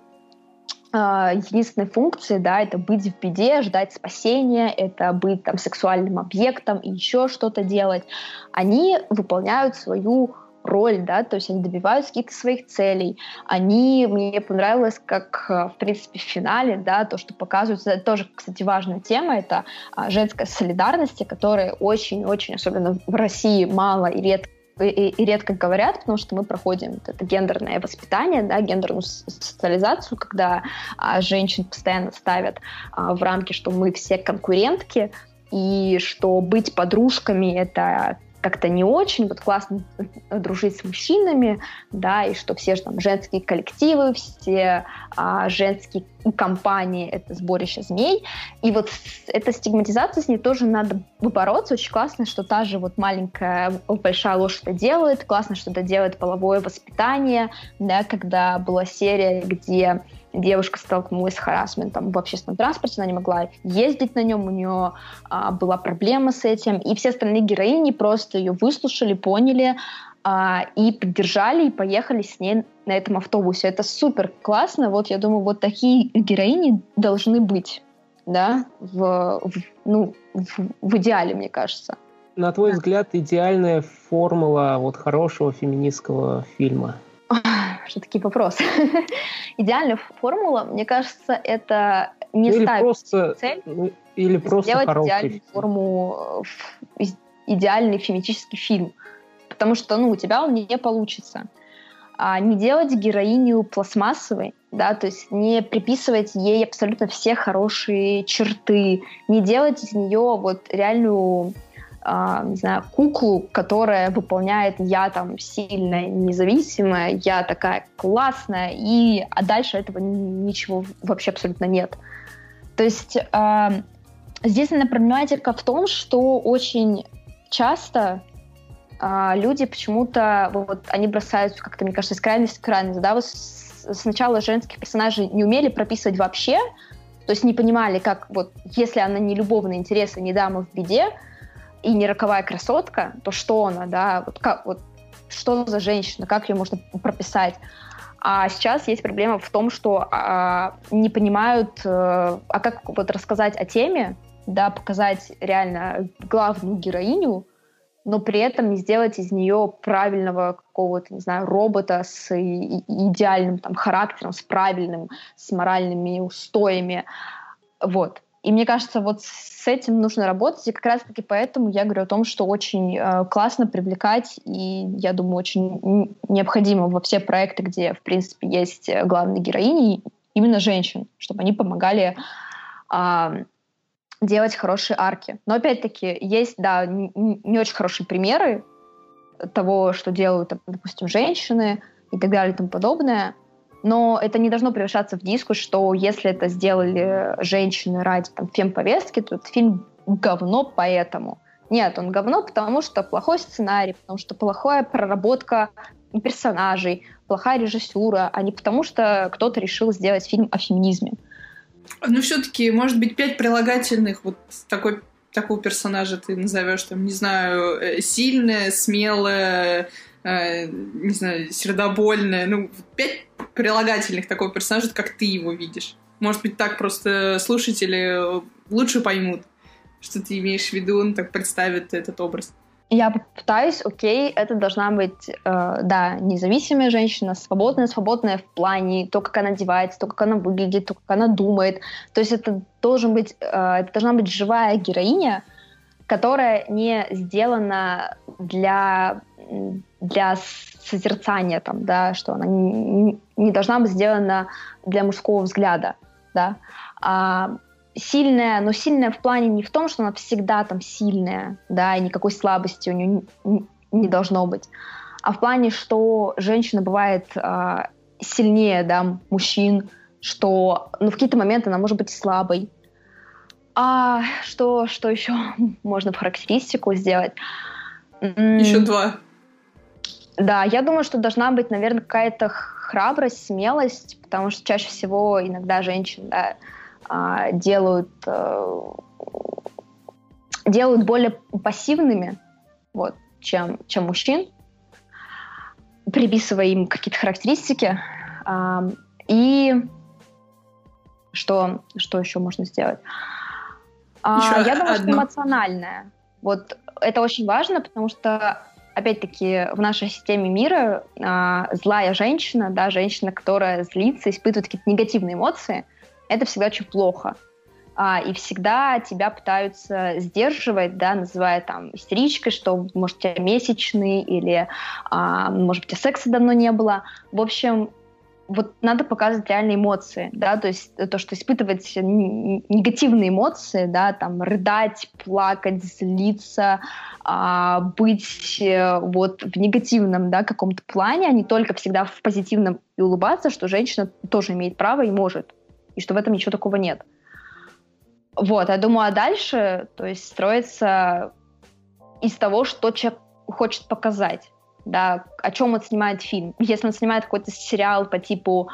C: единственной функции, да, это быть в беде, ждать спасения, это быть там сексуальным объектом и еще что-то делать. Они выполняют свою роль, да, то есть они добиваются каких-то своих целей. Они, мне понравилось, как, э, в принципе, в финале, да, то, что показывается, это тоже, кстати, важная тема, это а, женская солидарность, которая очень-очень, особенно в России, мало и редко и, и редко говорят, потому что мы проходим это гендерное воспитание, да, гендерную социализацию, когда а, женщин постоянно ставят а, в рамки, что мы все конкурентки, и что быть подружками это как-то не очень, вот классно дружить с мужчинами, да, и что все же там женские коллективы, все а, женские компании — это сборище змей, и вот эта стигматизация, с ней тоже надо бороться, очень классно, что та же вот маленькая большая ложь это делает, классно, что это делает половое воспитание, да, когда была серия, где девушка столкнулась с харасментом в общественном транспорте, она не могла ездить на нем, у нее а, была проблема с этим, и все остальные героини просто ее выслушали, поняли, а, и поддержали, и поехали с ней на этом автобусе. Это супер классно, вот я думаю, вот такие героини должны быть, да, в, в ну, в, в идеале, мне кажется.
A: На твой взгляд, идеальная формула вот хорошего феминистского фильма?
C: что такие вопросы. Идеальная формула, мне кажется, это не
A: ну,
C: ставить
A: просто, цель, ну, или просто сделать
C: идеальную фильм. форму, идеальный феминистический фильм. Потому что, ну, у тебя он не получится. А не делать героиню пластмассовой, да, то есть не приписывать ей абсолютно все хорошие черты, не делать из нее вот реальную а, не знаю, куклу, которая выполняет я там сильная, независимая, я такая классная, и а дальше этого ничего вообще абсолютно нет. То есть э, здесь, наверное, проблематика в том, что очень часто э, люди почему-то вот они бросаются как-то, мне кажется, из крайности в крайность, да, вот сначала женских персонажей не умели прописывать вообще, то есть не понимали, как вот, если она не любовные интересы, не дама в беде, и не роковая красотка, то что она, да, вот как, вот что за женщина, как ее можно прописать. А сейчас есть проблема в том, что а, не понимают, а, а как вот рассказать о теме, да, показать реально главную героиню, но при этом не сделать из нее правильного какого-то, не знаю, робота с идеальным там характером, с правильным, с моральными устоями. Вот. И мне кажется, вот с этим нужно работать, и как раз-таки поэтому я говорю о том, что очень э, классно привлекать, и я думаю, очень необходимо во все проекты, где, в принципе, есть э, главные героини, именно женщин, чтобы они помогали э, делать хорошие арки. Но опять-таки есть, да, не, очень хорошие примеры того, что делают, допустим, женщины и так далее и тому подобное. Но это не должно превращаться в дискус, что если это сделали женщины ради там, фем-повестки, то этот фильм говно поэтому. Нет, он говно, потому что плохой сценарий, потому что плохая проработка персонажей, плохая режиссура, а не потому что кто-то решил сделать фильм о феминизме.
B: Ну, все-таки, может быть, пять прилагательных вот такой такого персонажа ты назовешь, там, не знаю, э, сильная, смелая, э, не знаю, сердобольная, ну, пять прилагательных такого персонажа, как ты его видишь. Может быть, так просто слушатели лучше поймут, что ты имеешь в виду, он так представит этот образ.
C: Я попытаюсь, окей, это должна быть, э, да, независимая женщина, свободная, свободная в плане то, как она одевается, то, как она выглядит, то, как она думает. То есть это должен быть, э, это должна быть живая героиня, которая не сделана для для созерцания, там, да, что она не, не должна быть сделана для мужского взгляда, да, а, сильная, но сильная в плане не в том, что она всегда там сильная, да, и никакой слабости у нее не, не должно быть, а в плане, что женщина бывает а, сильнее, да, мужчин, что ну, в какие-то моменты она может быть слабой. А что, что еще можно по характеристику сделать?
B: Еще два.
C: Да, я думаю, что должна быть, наверное, какая-то храбрость, смелость, потому что чаще всего иногда женщины да, а, делают, э, делают более пассивными, вот, чем, чем мужчин, приписывая им какие-то характеристики. И что, что еще можно сделать? А, еще я думаю, одно. что эмоциональное. Вот это очень важно, потому что опять-таки, в нашей системе мира а, злая женщина, да, женщина, которая злится, испытывает какие-то негативные эмоции, это всегда очень плохо. А, и всегда тебя пытаются сдерживать, да, называя там истеричкой, что, может, у тебя месячный, или, а, может, у тебя секса давно не было. В общем, вот надо показывать реальные эмоции, да, то есть то, что испытывать негативные эмоции, да, там рыдать, плакать, злиться, а, быть э, вот в негативном, да, каком-то плане, а не только всегда в позитивном и улыбаться, что женщина тоже имеет право и может, и что в этом ничего такого нет. Вот, я думаю, а дальше, то есть строится из того, что человек хочет показать да, о чем он снимает фильм. Если он снимает какой-то сериал по типу,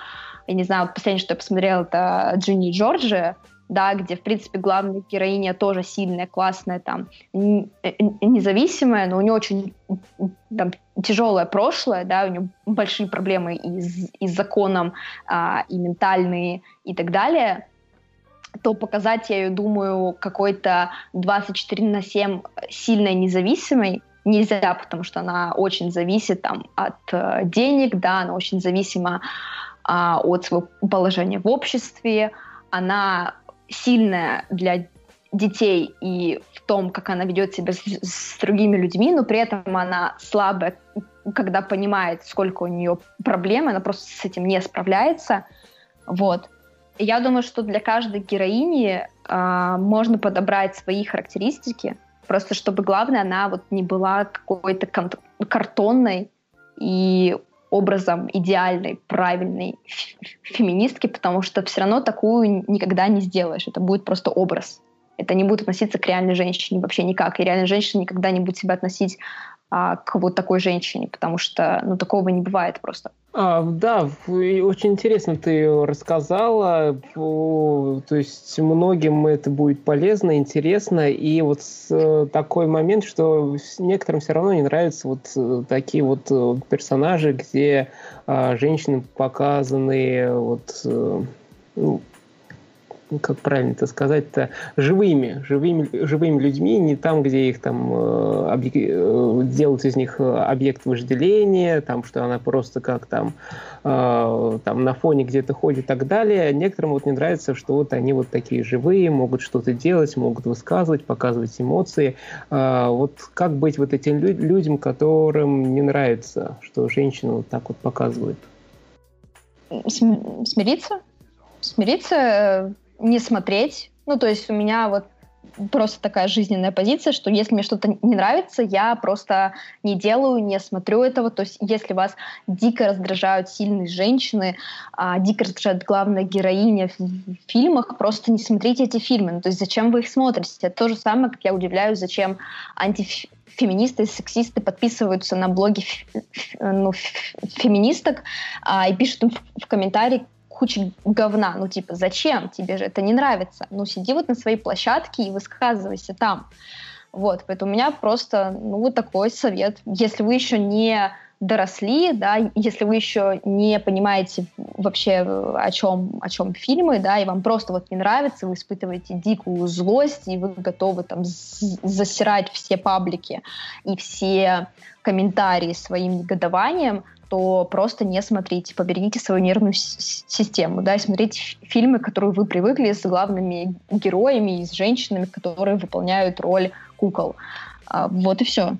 C: я не знаю, последнее, что я посмотрела, это Джинни Джорджи, да, где, в принципе, главная героиня тоже сильная, классная, там, независимая, но у нее очень там, тяжелое прошлое, да, у нее большие проблемы и с, и с законом, а, и ментальные, и так далее, то показать, я ее думаю, какой-то 24 на 7 сильной независимой, нельзя, потому что она очень зависит там, от э, денег, да, она очень зависима а, от своего положения в обществе, она сильная для детей и в том, как она ведет себя с, с другими людьми, но при этом она слабая, когда понимает, сколько у нее проблем, она просто с этим не справляется. Вот. Я думаю, что для каждой героини э, можно подобрать свои характеристики, Просто чтобы, главное, она вот не была какой-то картонной и образом идеальной, правильной феминистки, потому что все равно такую никогда не сделаешь. Это будет просто образ. Это не будет относиться к реальной женщине вообще никак. И реальная женщина никогда не будет себя относить а, к вот такой женщине, потому что ну, такого не бывает просто.
A: А, да, очень интересно ты рассказала. То есть многим это будет полезно, интересно. И вот э, такой момент, что некоторым все равно не нравятся вот э, такие вот э, персонажи, где а, женщины показаны вот ну, ну, как правильно это сказать-то, живыми, живыми, живыми людьми, не там, где их там э, объек... Э, делают из них э, объект вожделения, там, что она просто как там, э, там на фоне где-то ходит и так далее. Некоторым вот не нравится, что вот они вот такие живые, могут что-то делать, могут высказывать, показывать эмоции. Э, вот как быть вот этим лю- людям, которым не нравится, что женщина вот так вот показывает?
C: Смириться? Смириться, не смотреть. Ну, то есть у меня вот просто такая жизненная позиция, что если мне что-то не нравится, я просто не делаю, не смотрю этого. То есть если вас дико раздражают сильные женщины, а, дико раздражает главная героиня в, в фильмах, просто не смотрите эти фильмы. Ну, то есть зачем вы их смотрите? Это то же самое, как я удивляюсь, зачем антифеминисты и сексисты подписываются на блоги ну, феминисток а, и пишут им в, в комментарии, куча говна. Ну, типа, зачем? Тебе же это не нравится. Ну, сиди вот на своей площадке и высказывайся там. Вот, поэтому у меня просто, ну, вот такой совет. Если вы еще не доросли, да, если вы еще не понимаете вообще, о чем, о чем фильмы, да, и вам просто вот не нравится, вы испытываете дикую злость, и вы готовы там засирать все паблики и все комментарии своим негодованием, то просто не смотрите, поберегите свою нервную систему, да, и смотрите фильмы, которые вы привыкли с главными героями и с женщинами, которые выполняют роль кукол. А, вот и все.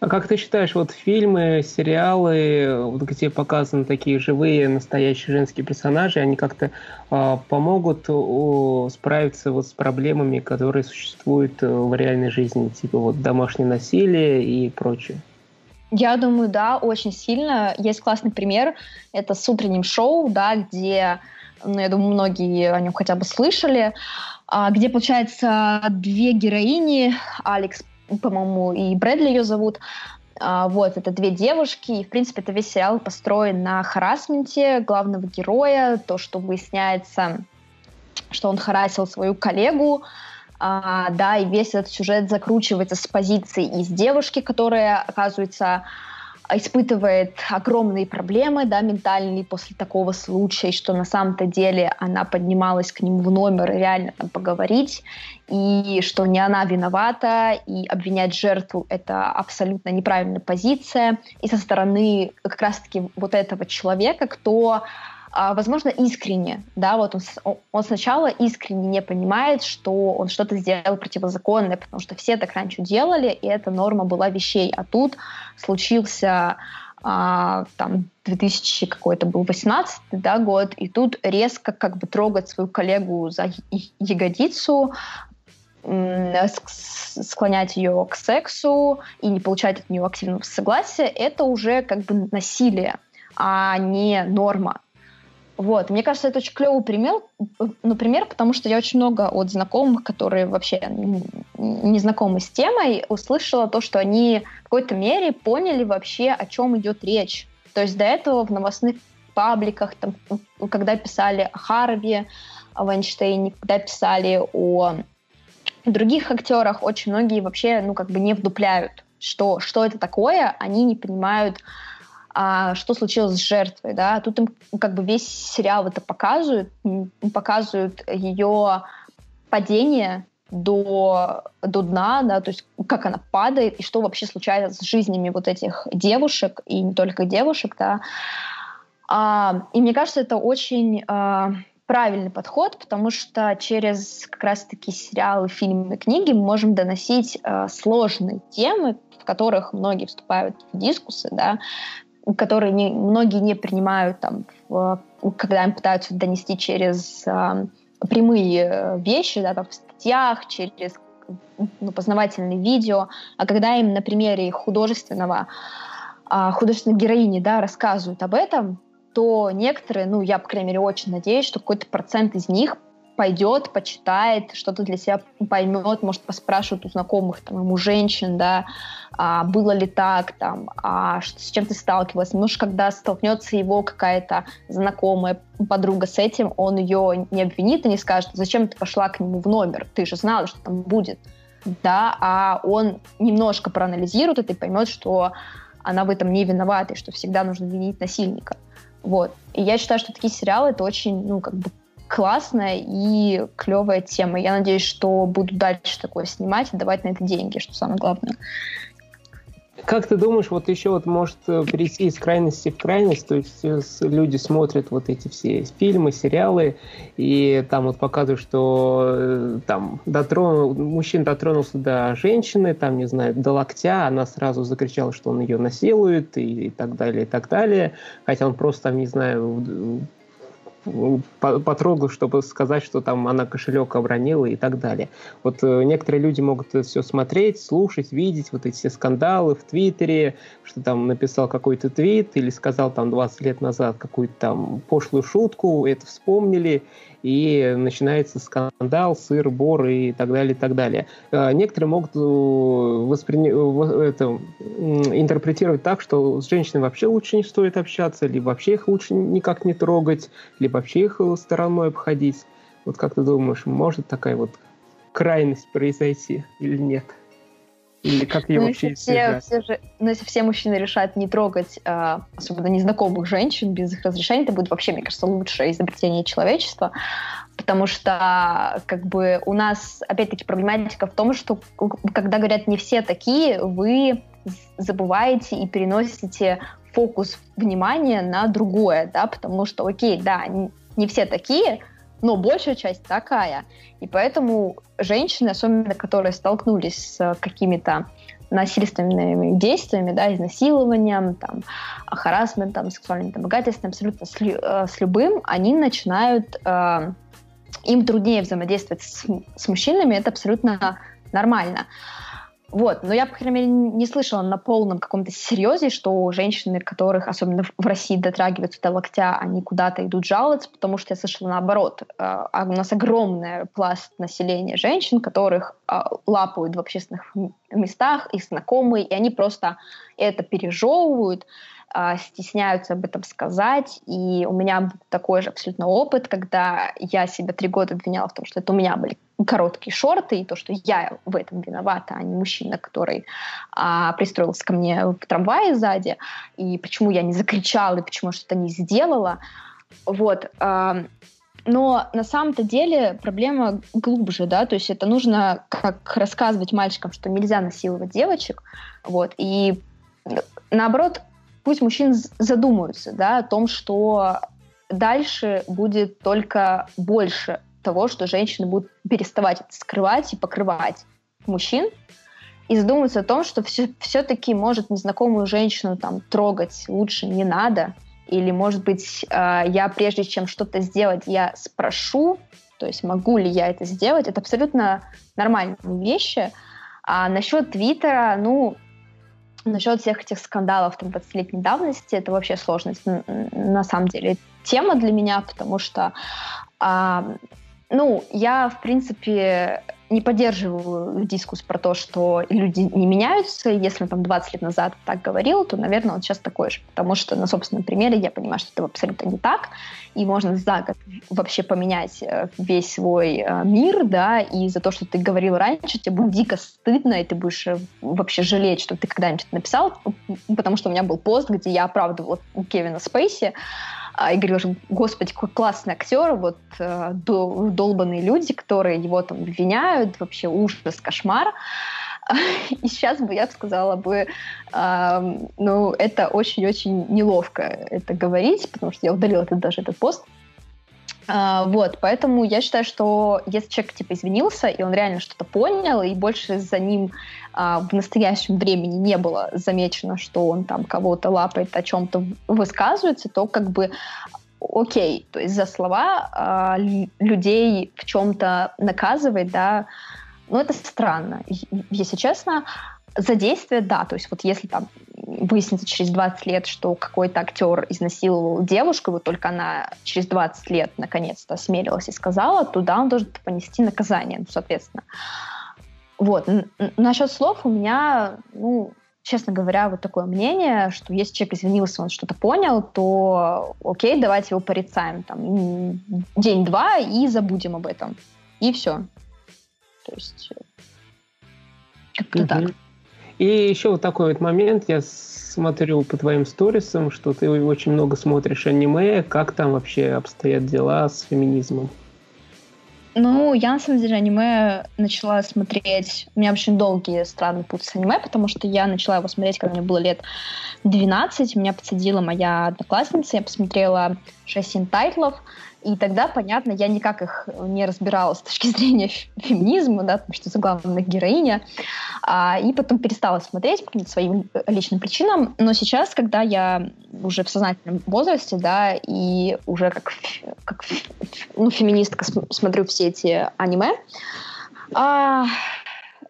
A: А как ты считаешь, вот фильмы, сериалы, вот где показаны такие живые, настоящие женские персонажи, они как-то э, помогут э, справиться вот с проблемами, которые существуют э, в реальной жизни, типа вот домашнее насилие и прочее?
C: Я думаю, да, очень сильно. Есть классный пример. Это с утренним шоу, да, где ну, я думаю, многие о нем хотя бы слышали, а, где, получается, две героини, Алекс, по-моему, и Брэдли ее зовут, а, вот, это две девушки, и, в принципе, это весь сериал построен на харасменте главного героя, то, что выясняется, что он харасил свою коллегу, а, да, и весь этот сюжет закручивается с позиции из девушки, которая, оказывается, испытывает огромные проблемы, да, ментальные после такого случая, что на самом-то деле она поднималась к нему в номер и реально там поговорить, и что не она виновата, и обвинять жертву — это абсолютно неправильная позиция. И со стороны как раз-таки вот этого человека, кто возможно, искренне, да, вот он, он сначала искренне не понимает, что он что-то сделал противозаконное, потому что все так раньше делали, и эта норма была вещей, а тут случился а, там 2000 какой-то был 18 да, год, и тут резко как бы трогать свою коллегу за ягодицу, склонять ее к сексу и не получать от нее активного согласия, это уже как бы насилие, а не норма. Вот. Мне кажется, это очень клевый пример, ну, пример, потому что я очень много от знакомых, которые вообще не знакомы с темой, услышала то, что они в какой-то мере поняли вообще, о чем идет речь. То есть до этого в новостных пабликах, там, когда писали о Харви, о Вайнштейне, когда писали о других актерах, очень многие вообще, ну, как бы не вдупляют, что, что это такое, они не понимают, а что случилось с жертвой, да, тут им как бы весь сериал это показывают, показывают ее падение до, до дна, да, то есть как она падает и что вообще случается с жизнями вот этих девушек, и не только девушек, да. А, и мне кажется, это очень а, правильный подход, потому что через как раз-таки сериалы, фильмы, книги мы можем доносить а, сложные темы, в которых многие вступают в дискусы, да, которые не, многие не принимают, там, когда им пытаются донести через э, прямые вещи, да, там, в статьях, через ну, познавательные видео, а когда им на примере художественного, э, художественной героини да, рассказывают об этом, то некоторые, ну, я, по крайней мере, очень надеюсь, что какой-то процент из них пойдет, почитает, что-то для себя поймет, может, поспрашивает у знакомых, там, ему женщин, да, а, было ли так, там, а с чем ты сталкивалась. Может, когда столкнется его какая-то знакомая подруга с этим, он ее не обвинит и не скажет, зачем ты пошла к нему в номер, ты же знала, что там будет, да, а он немножко проанализирует это и поймет, что она в этом не виновата, и что всегда нужно винить насильника. Вот. И я считаю, что такие сериалы это очень, ну, как бы классная и клевая тема. Я надеюсь, что буду дальше такое снимать и давать на это деньги, что самое главное.
A: Как ты думаешь, вот еще вот может э, перейти из крайности в крайность, то есть э, люди смотрят вот эти все фильмы, сериалы, и там вот показывают, что э, там дотронул, мужчина дотронулся до женщины, там, не знаю, до локтя, она сразу закричала, что он ее насилует, и, и так далее, и так далее, хотя он просто там, не знаю, потрогал, чтобы сказать, что там она кошелек обронила и так далее. Вот э, некоторые люди могут это все смотреть, слушать, видеть, вот эти все скандалы в Твиттере, что там написал какой-то твит или сказал там 20 лет назад какую-то там пошлую шутку, это вспомнили, и начинается скандал, сыр, бор и так далее, и так далее. А, некоторые могут э, воспри... это, интерпретировать так, что с женщинами вообще лучше не стоит общаться, либо вообще их лучше никак не трогать, либо вообще их стороной обходить. Вот как ты думаешь, может такая вот крайность произойти или нет? Или как ее ну, вообще
C: все, все же, ну, если все мужчины решают не трогать, э, особенно незнакомых женщин без их разрешения, это будет вообще, мне кажется, лучшее изобретение человечества. Потому что как бы у нас, опять-таки, проблематика в том, что когда говорят «не все такие», вы забываете и переносите фокус внимания на другое, да, потому что, окей, да, не все такие, но большая часть такая. И поэтому женщины, особенно которые столкнулись с какими-то насильственными действиями, да, изнасилованием, там, харасментом, сексуальным домогательством, абсолютно с, э, с любым, они начинают, э, им труднее взаимодействовать с, с мужчинами, это абсолютно нормально. Вот, но я, по крайней мере, не слышала на полном каком-то серьезе, что женщины, которых, особенно в России, дотрагиваются до локтя, они куда-то идут жаловаться, потому что я слышала наоборот. Э, а у нас огромный пласт населения женщин, которых э, лапают в общественных местах, их знакомые, и они просто это пережевывают, э, стесняются об этом сказать. И у меня такой же абсолютно опыт, когда я себя три года обвиняла в том, что это у меня были короткие шорты, и то, что я в этом виновата, а не мужчина, который а, пристроился ко мне в трамвае сзади, и почему я не закричала, и почему что-то не сделала. Вот. А, но на самом-то деле проблема глубже, да, то есть это нужно как рассказывать мальчикам, что нельзя насиловать девочек, вот, и наоборот, пусть мужчины задумаются, да, о том, что дальше будет только больше того, что женщины будут переставать скрывать и покрывать мужчин, и задумываться о том, что все, все-таки, может, незнакомую женщину там трогать лучше не надо, или, может быть, э, я прежде чем что-то сделать, я спрошу, то есть могу ли я это сделать, это абсолютно нормальные вещи. А насчет Твиттера, ну, насчет всех этих скандалов там 20-летней давности, это вообще сложность на самом деле тема для меня, потому что ну, я, в принципе, не поддерживаю дискус про то, что люди не меняются. Если он там 20 лет назад так говорил, то, наверное, он сейчас такой же. Потому что на собственном примере я понимаю, что это абсолютно не так. И можно за год вообще поменять э, весь свой э, мир, да, и за то, что ты говорил раньше, тебе будет дико стыдно, и ты будешь э, вообще жалеть, что ты когда-нибудь это написал, потому что у меня был пост, где я оправдывала Кевина Спейси, и говорил, господи, какой классный актер, вот э, долбанные люди, которые его там обвиняют, вообще ужас, кошмар. И сейчас бы я сказала бы, э, ну, это очень-очень неловко это говорить, потому что я удалила этот, даже этот пост. А, вот, поэтому я считаю, что если человек типа извинился, и он реально что-то понял, и больше за ним а, в настоящем времени не было замечено, что он там кого-то лапает, о чем-то высказывается, то как бы окей, то есть за слова а, людей в чем-то наказывать, да, ну это странно, если честно. За действие, да, то есть вот если там выяснится через 20 лет, что какой-то актер изнасиловал девушку, вот только она через 20 лет наконец-то осмелилась и сказала, то да, он должен понести наказание, ну, соответственно. Вот. Насчет слов у меня, ну, честно говоря, вот такое мнение, что если человек извинился, он что-то понял, то окей, давайте его порицаем там день-два и забудем об этом. И все. То есть как-то mm-hmm. так.
A: И еще вот такой вот момент, я смотрю по твоим сторисам, что ты очень много смотришь аниме, как там вообще обстоят дела с феминизмом?
C: Ну, я, на самом деле, аниме начала смотреть... У меня очень долгий странный путь с аниме, потому что я начала его смотреть, когда мне было лет 12. Меня подсадила моя одноклассница, я посмотрела 6-7 тайтлов, и тогда, понятно, я никак их не разбирала с точки зрения феминизма, да, потому что это главная героиня. А, и потом перестала смотреть по своим личным причинам. Но сейчас, когда я уже в сознательном возрасте, да, и уже как, как ну, феминистка смотрю все эти аниме, а,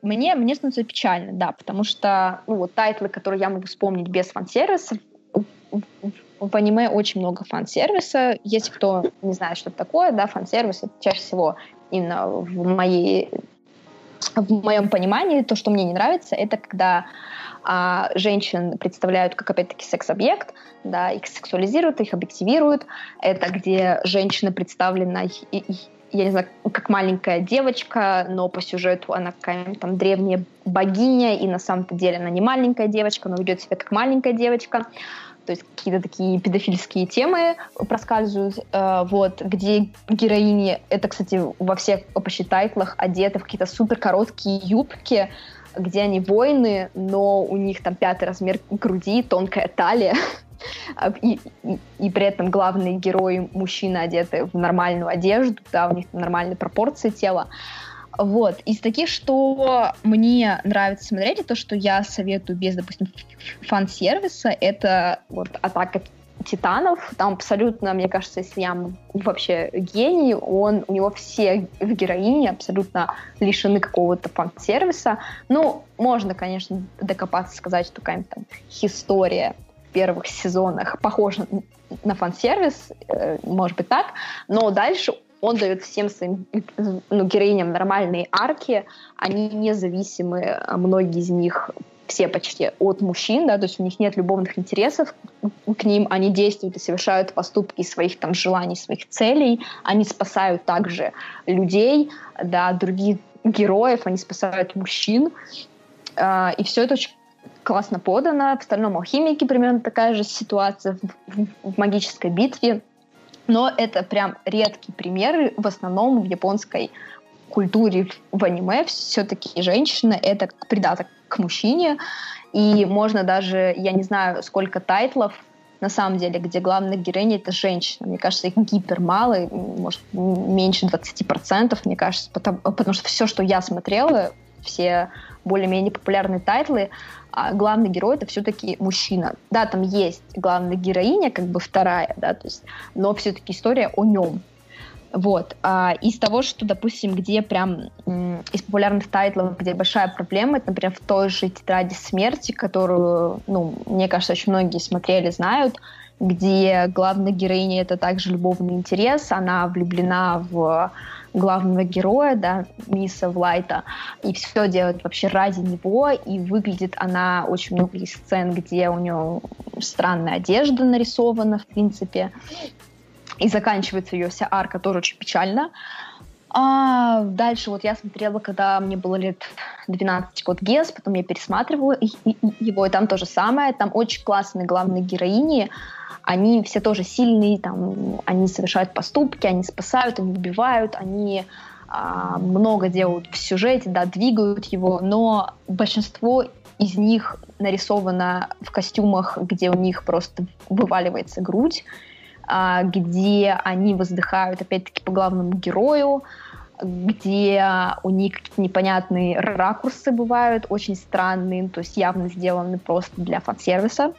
C: мне, мне становится печально, да, потому что ну, вот тайтлы, которые я могу вспомнить без фан-сервиса, в аниме очень много фан-сервиса. Если кто не знает, что это такое, да, фан-сервис это чаще всего именно в моей в моем понимании, то, что мне не нравится, это когда а, женщин представляют как, опять-таки, секс-объект, да, их сексуализируют, их объективируют. Это где женщина представлена, я не знаю, как маленькая девочка, но по сюжету она какая-нибудь там древняя богиня, и на самом-то деле она не маленькая девочка, но ведет себя как маленькая девочка то есть какие-то такие педофильские темы проскальзывают, э, вот, где героини, это, кстати, во всех почти тайтлах одеты в какие-то супер короткие юбки, где они воины, но у них там пятый размер груди, тонкая талия, и, и, и при этом главные герои мужчины одеты в нормальную одежду, да, у них нормальные пропорции тела. Вот. Из таких, что мне нравится смотреть, и то, что я советую без, допустим, фан-сервиса, это вот «Атака Титанов. Там абсолютно, мне кажется, я вообще гений, он, у него все героини абсолютно лишены какого-то фан-сервиса. Ну, можно, конечно, докопаться, сказать, что какая-нибудь там история первых сезонах похожа на фан-сервис, э, может быть так, но дальше он дает всем своим ну, героиням нормальные арки, они независимы, многие из них все почти от мужчин, да, то есть у них нет любовных интересов к ним, они действуют и совершают поступки своих там желаний, своих целей, они спасают также людей, да, других героев, они спасают мужчин, э, и все это очень классно подано. В «Стальном алхимике» примерно такая же ситуация в, в, в «Магической битве», но это прям редкие примеры, в основном в японской культуре в аниме все-таки женщина — это придаток к мужчине, и можно даже, я не знаю, сколько тайтлов на самом деле, где главная героиня — это женщина. Мне кажется, их гипер мало, может, меньше 20%, мне кажется, потому, потому что все, что я смотрела, все более-менее популярные тайтлы, а главный герой это все-таки мужчина. Да, там есть главная героиня, как бы вторая, да, то есть, но все-таки история о нем. Вот. А из того, что, допустим, где прям из популярных тайтлов, где большая проблема, это, например, в той же «Тетради смерти», которую, ну, мне кажется, очень многие смотрели, знают, где главная героиня — это также любовный интерес, она влюблена в главного героя, да, Мисса Влайта, и все делает вообще ради него, и выглядит она очень много из сцен, где у нее странная одежда нарисована, в принципе, и заканчивается ее вся арка тоже очень печально. А дальше вот я смотрела, когда мне было лет 12 год ГЕС, потом я пересматривала его, и там то же самое. Там очень классные главные героини, они все тоже сильные, там, они совершают поступки, они спасают, они убивают, они а, много делают в сюжете, да, двигают его, но большинство из них нарисовано в костюмах, где у них просто вываливается грудь, а, где они воздыхают, опять-таки, по главному герою, где у них какие-то непонятные ракурсы бывают, очень странные, то есть явно сделаны просто для фан-сервиса.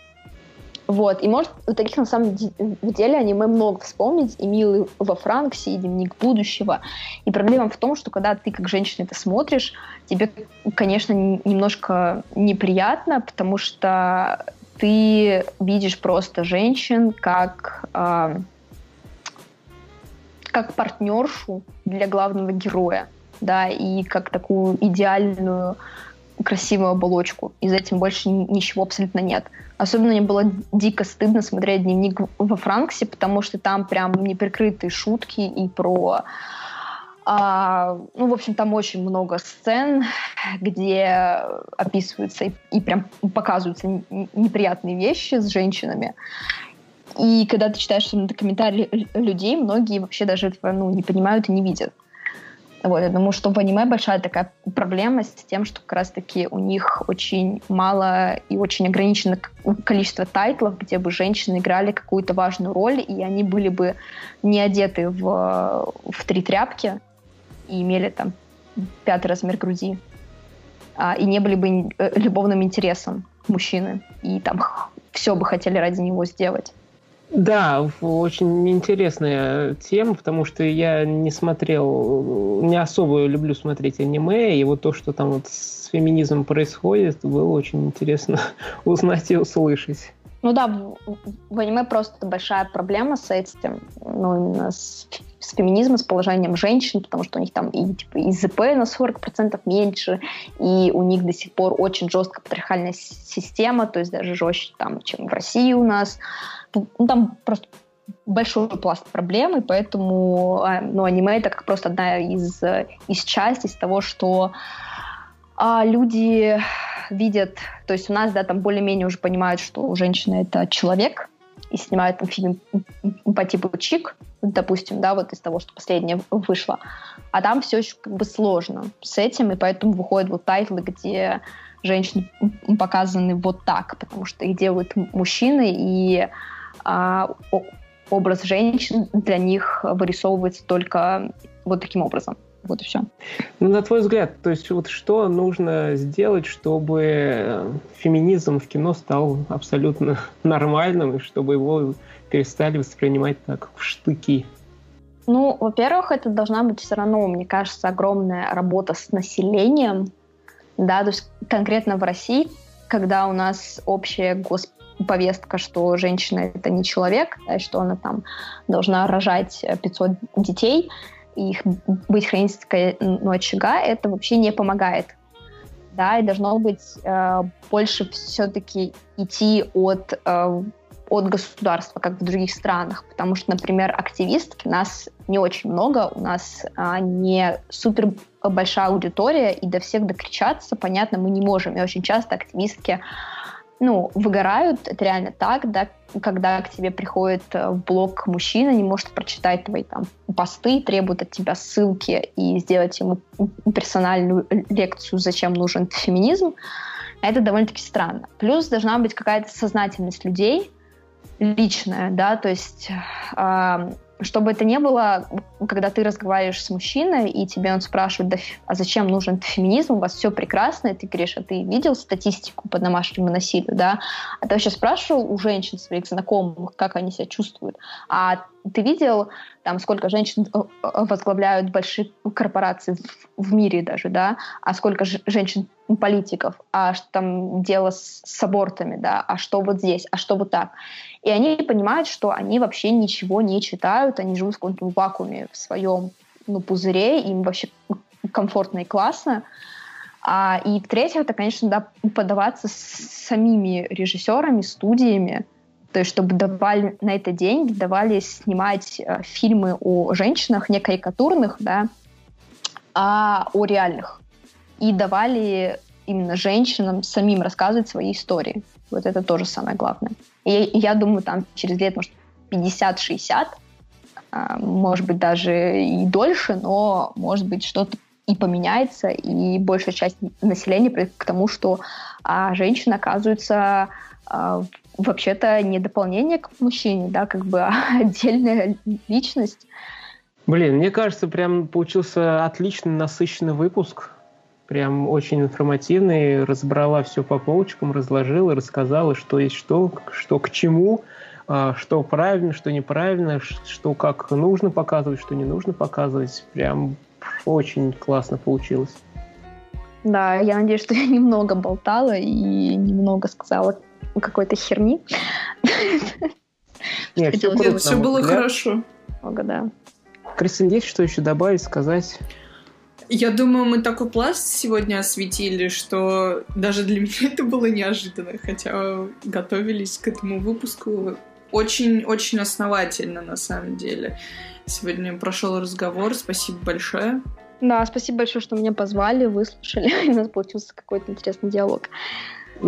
C: Вот, и может, у таких на самом деле аниме много вспомнить, и «Милый во Франксе», и «Дневник будущего». И проблема в том, что когда ты как женщина это смотришь, тебе, конечно, немножко неприятно, потому что ты видишь просто женщин как, э, как партнершу для главного героя, да, и как такую идеальную красивую оболочку. И за этим больше ничего абсолютно нет. Особенно мне было дико стыдно смотреть дневник во Франксе, потому что там прям неприкрытые шутки и про... А, ну, в общем, там очень много сцен, где описываются и, и прям показываются неприятные вещи с женщинами. И когда ты читаешь комментарии людей, многие вообще даже этого ну, не понимают и не видят. Вот, я думаю, что в аниме большая такая проблема с тем, что как раз-таки у них очень мало и очень ограниченное количество тайтлов, где бы женщины играли какую-то важную роль, и они были бы не одеты в, в три тряпки и имели там пятый размер груди, а, и не были бы э, любовным интересом мужчины, и там все бы хотели ради него сделать.
A: Да, очень интересная тема, потому что я не смотрел, не особо люблю смотреть аниме, и вот то, что там вот с феминизмом происходит, было очень интересно узнать и услышать.
C: Ну да, в, аниме просто большая проблема с этим, ну именно с, с феминизмом, с положением женщин, потому что у них там и типа и ЗП на 40% меньше, и у них до сих пор очень жесткая патриархальная система, то есть даже жестче там, чем в России у нас ну, там просто большой пласт проблем, и поэтому а, ну, аниме это как просто одна из, из частей, из того, что а, люди видят, то есть у нас, да, там более-менее уже понимают, что женщина это человек, и снимают там фильм по типу Чик, допустим, да, вот из того, что последнее вышло. А там все еще как бы сложно с этим, и поэтому выходят вот тайтлы, где женщины показаны вот так, потому что их делают мужчины, и а образ женщин для них вырисовывается только вот таким образом. Вот и все.
A: Ну, на твой взгляд, то есть вот что нужно сделать, чтобы феминизм в кино стал абсолютно нормальным, и чтобы его перестали воспринимать так в штыки?
C: Ну, во-первых, это должна быть все равно, мне кажется, огромная работа с населением, да, то есть конкретно в России, когда у нас общая госповестка, что женщина это не человек, да, что она там должна рожать 500 детей, и их быть хранительской ну, очага, это вообще не помогает. Да, и должно быть э, больше все-таки идти от э, от государства, как в других странах, потому что, например, активистки нас не очень много, у нас а, не супер большая аудитория, и до всех докричаться, понятно, мы не можем. И очень часто активистки ну, выгорают, это реально так, да, когда к тебе приходит э, в блог мужчина, не может прочитать твои там посты, требует от тебя ссылки и сделать ему персональную лекцию, зачем нужен феминизм, это довольно-таки странно. Плюс должна быть какая-то сознательность людей, личное, да, то есть э, чтобы это не было, когда ты разговариваешь с мужчиной, и тебе он спрашивает, да, а зачем нужен феминизм, у вас все прекрасно, и ты говоришь, а ты видел статистику по домашнему насилию, да? А ты вообще спрашивал у женщин своих знакомых, как они себя чувствуют? А ты видел, там, сколько женщин э, э, возглавляют большие корпорации в, мире даже, да? А сколько женщин-политиков? А что там дело с, с абортами, да? А что вот здесь? А что вот так? И они понимают, что они вообще ничего не читают, они живут в каком-то вакууме в своем ну, пузыре, им вообще комфортно и классно. А, и в-третьих, это, конечно, да, подаваться с самими режиссерами, студиями, то есть чтобы давали на это деньги, давали снимать э, фильмы о женщинах, не карикатурных, да, а о реальных. И давали именно женщинам самим рассказывать свои истории. Вот это тоже самое главное. И я думаю, там через лет, может, 50-60, а, может быть, даже и дольше, но, может быть, что-то и поменяется, и большая часть населения придет к тому, что а, женщина оказывается а, вообще-то не дополнение к мужчине, да, как бы а отдельная личность.
A: Блин, мне кажется, прям получился отличный, насыщенный выпуск прям очень информативный, разобрала все по полочкам, разложила, рассказала, что есть что, что к чему, а, что правильно, что неправильно, что как нужно показывать, что не нужно показывать. Прям очень классно получилось.
C: Да, я надеюсь, что я немного болтала и немного сказала какой-то херни.
B: Нет, все, все было хорошо.
C: Много, да.
A: Кристин, есть что еще добавить, сказать?
B: Я думаю, мы такой пласт сегодня осветили, что даже для меня это было неожиданно, хотя готовились к этому выпуску очень-очень основательно, на самом деле. Сегодня прошел разговор, спасибо большое.
C: Да, спасибо большое, что меня позвали, выслушали, и у нас получился какой-то интересный диалог.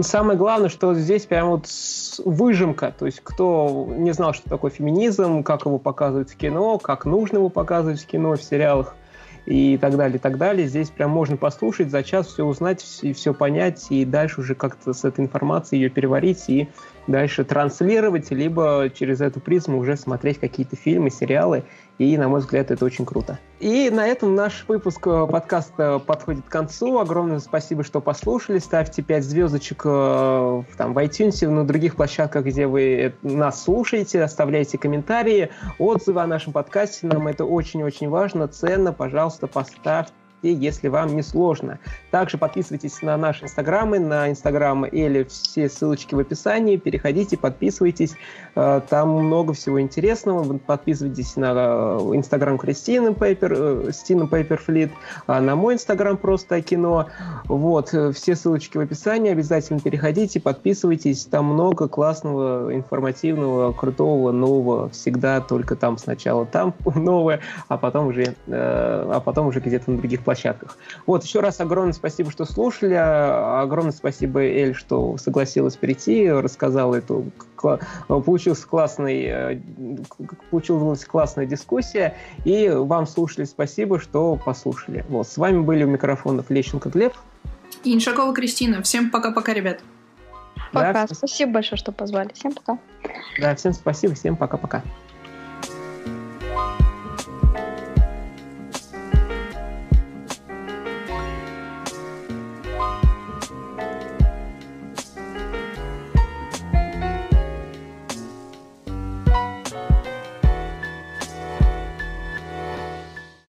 A: Самое главное, что здесь прям вот выжимка, то есть кто не знал, что такое феминизм, как его показывают в кино, как нужно его показывать в кино, в сериалах, и так далее, и так далее. Здесь прям можно послушать, за час все узнать и все понять, и дальше уже как-то с этой информацией ее переварить и дальше транслировать, либо через эту призму уже смотреть какие-то фильмы, сериалы, и, на мой взгляд, это очень круто. И на этом наш выпуск э, подкаста подходит к концу. Огромное спасибо, что послушали. Ставьте 5 звездочек э, там, в iTunes, на других площадках, где вы нас слушаете. Оставляйте комментарии, отзывы о нашем подкасте. Нам это очень-очень важно, ценно. Пожалуйста, поставьте если вам не сложно. Также подписывайтесь на наши инстаграмы, на инстаграм или все ссылочки в описании. Переходите, подписывайтесь. Э, там много всего интересного. Подписывайтесь на э, инстаграм Кристины Пейпер, Стина Пейперфлит, а на мой инстаграм просто кино. Вот, э, все ссылочки в описании. Обязательно переходите, подписывайтесь. Там много классного, информативного, крутого, нового. Всегда только там сначала там новое, а потом уже, а потом уже где-то на других площадках площадках. Вот, еще раз огромное спасибо, что слушали. Огромное спасибо, Эль, что согласилась прийти, рассказала эту... Получилась классный, э, получилась классная дискуссия. И вам, слушали, спасибо, что послушали. Вот, с вами были у микрофонов Лещенко Глеб.
B: И Иншакова Кристина. Всем пока-пока, ребят.
C: Пока. Да, спасибо большое, что позвали. Всем пока.
A: Да, всем спасибо. Всем пока-пока.